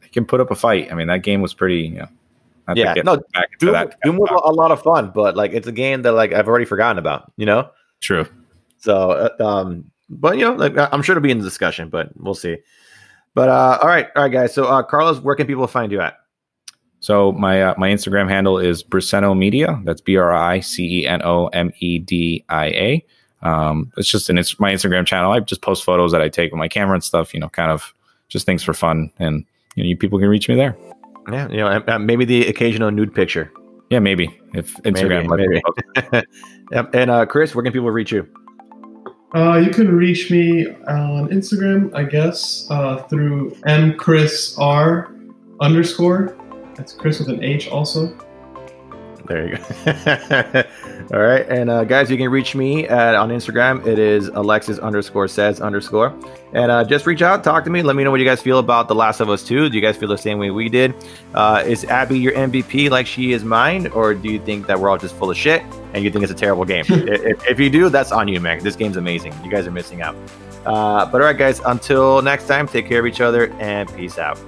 it can put up a fight. I mean, that game was pretty, you know. Yeah, no, Doom, Doom was a lot of fun, but like it's a game that like I've already forgotten about. You know. True. So, uh, um, but you know, like I'm sure it'll be in the discussion, but we'll see. But uh, all right, all right, guys. So, uh, Carlos, where can people find you at? So my uh, my Instagram handle is Briceno Media. That's B R I C E N O M E D I A. Um, it's just an it's my Instagram channel. I just post photos that I take with my camera and stuff. You know, kind of just things for fun, and you know, you people can reach me there. Yeah, you know, maybe the occasional nude picture. Yeah, maybe if Instagram. Maybe, maybe. (laughs) yep. And uh, Chris, where can people reach you? Uh, you can reach me on Instagram, I guess, uh, through mchrisr underscore. That's Chris with an H also. There you go. (laughs) All right. And uh, guys, you can reach me at, on Instagram. It is Alexis underscore says underscore. And uh, just reach out, talk to me. Let me know what you guys feel about The Last of Us 2. Do you guys feel the same way we did? Uh, is Abby your MVP like she is mine? Or do you think that we're all just full of shit and you think it's a terrible game? (laughs) if, if, you do, that's on you, man. This game's amazing. You guys are missing out. Uh, but all right, guys, until next time, take care of each other and peace out.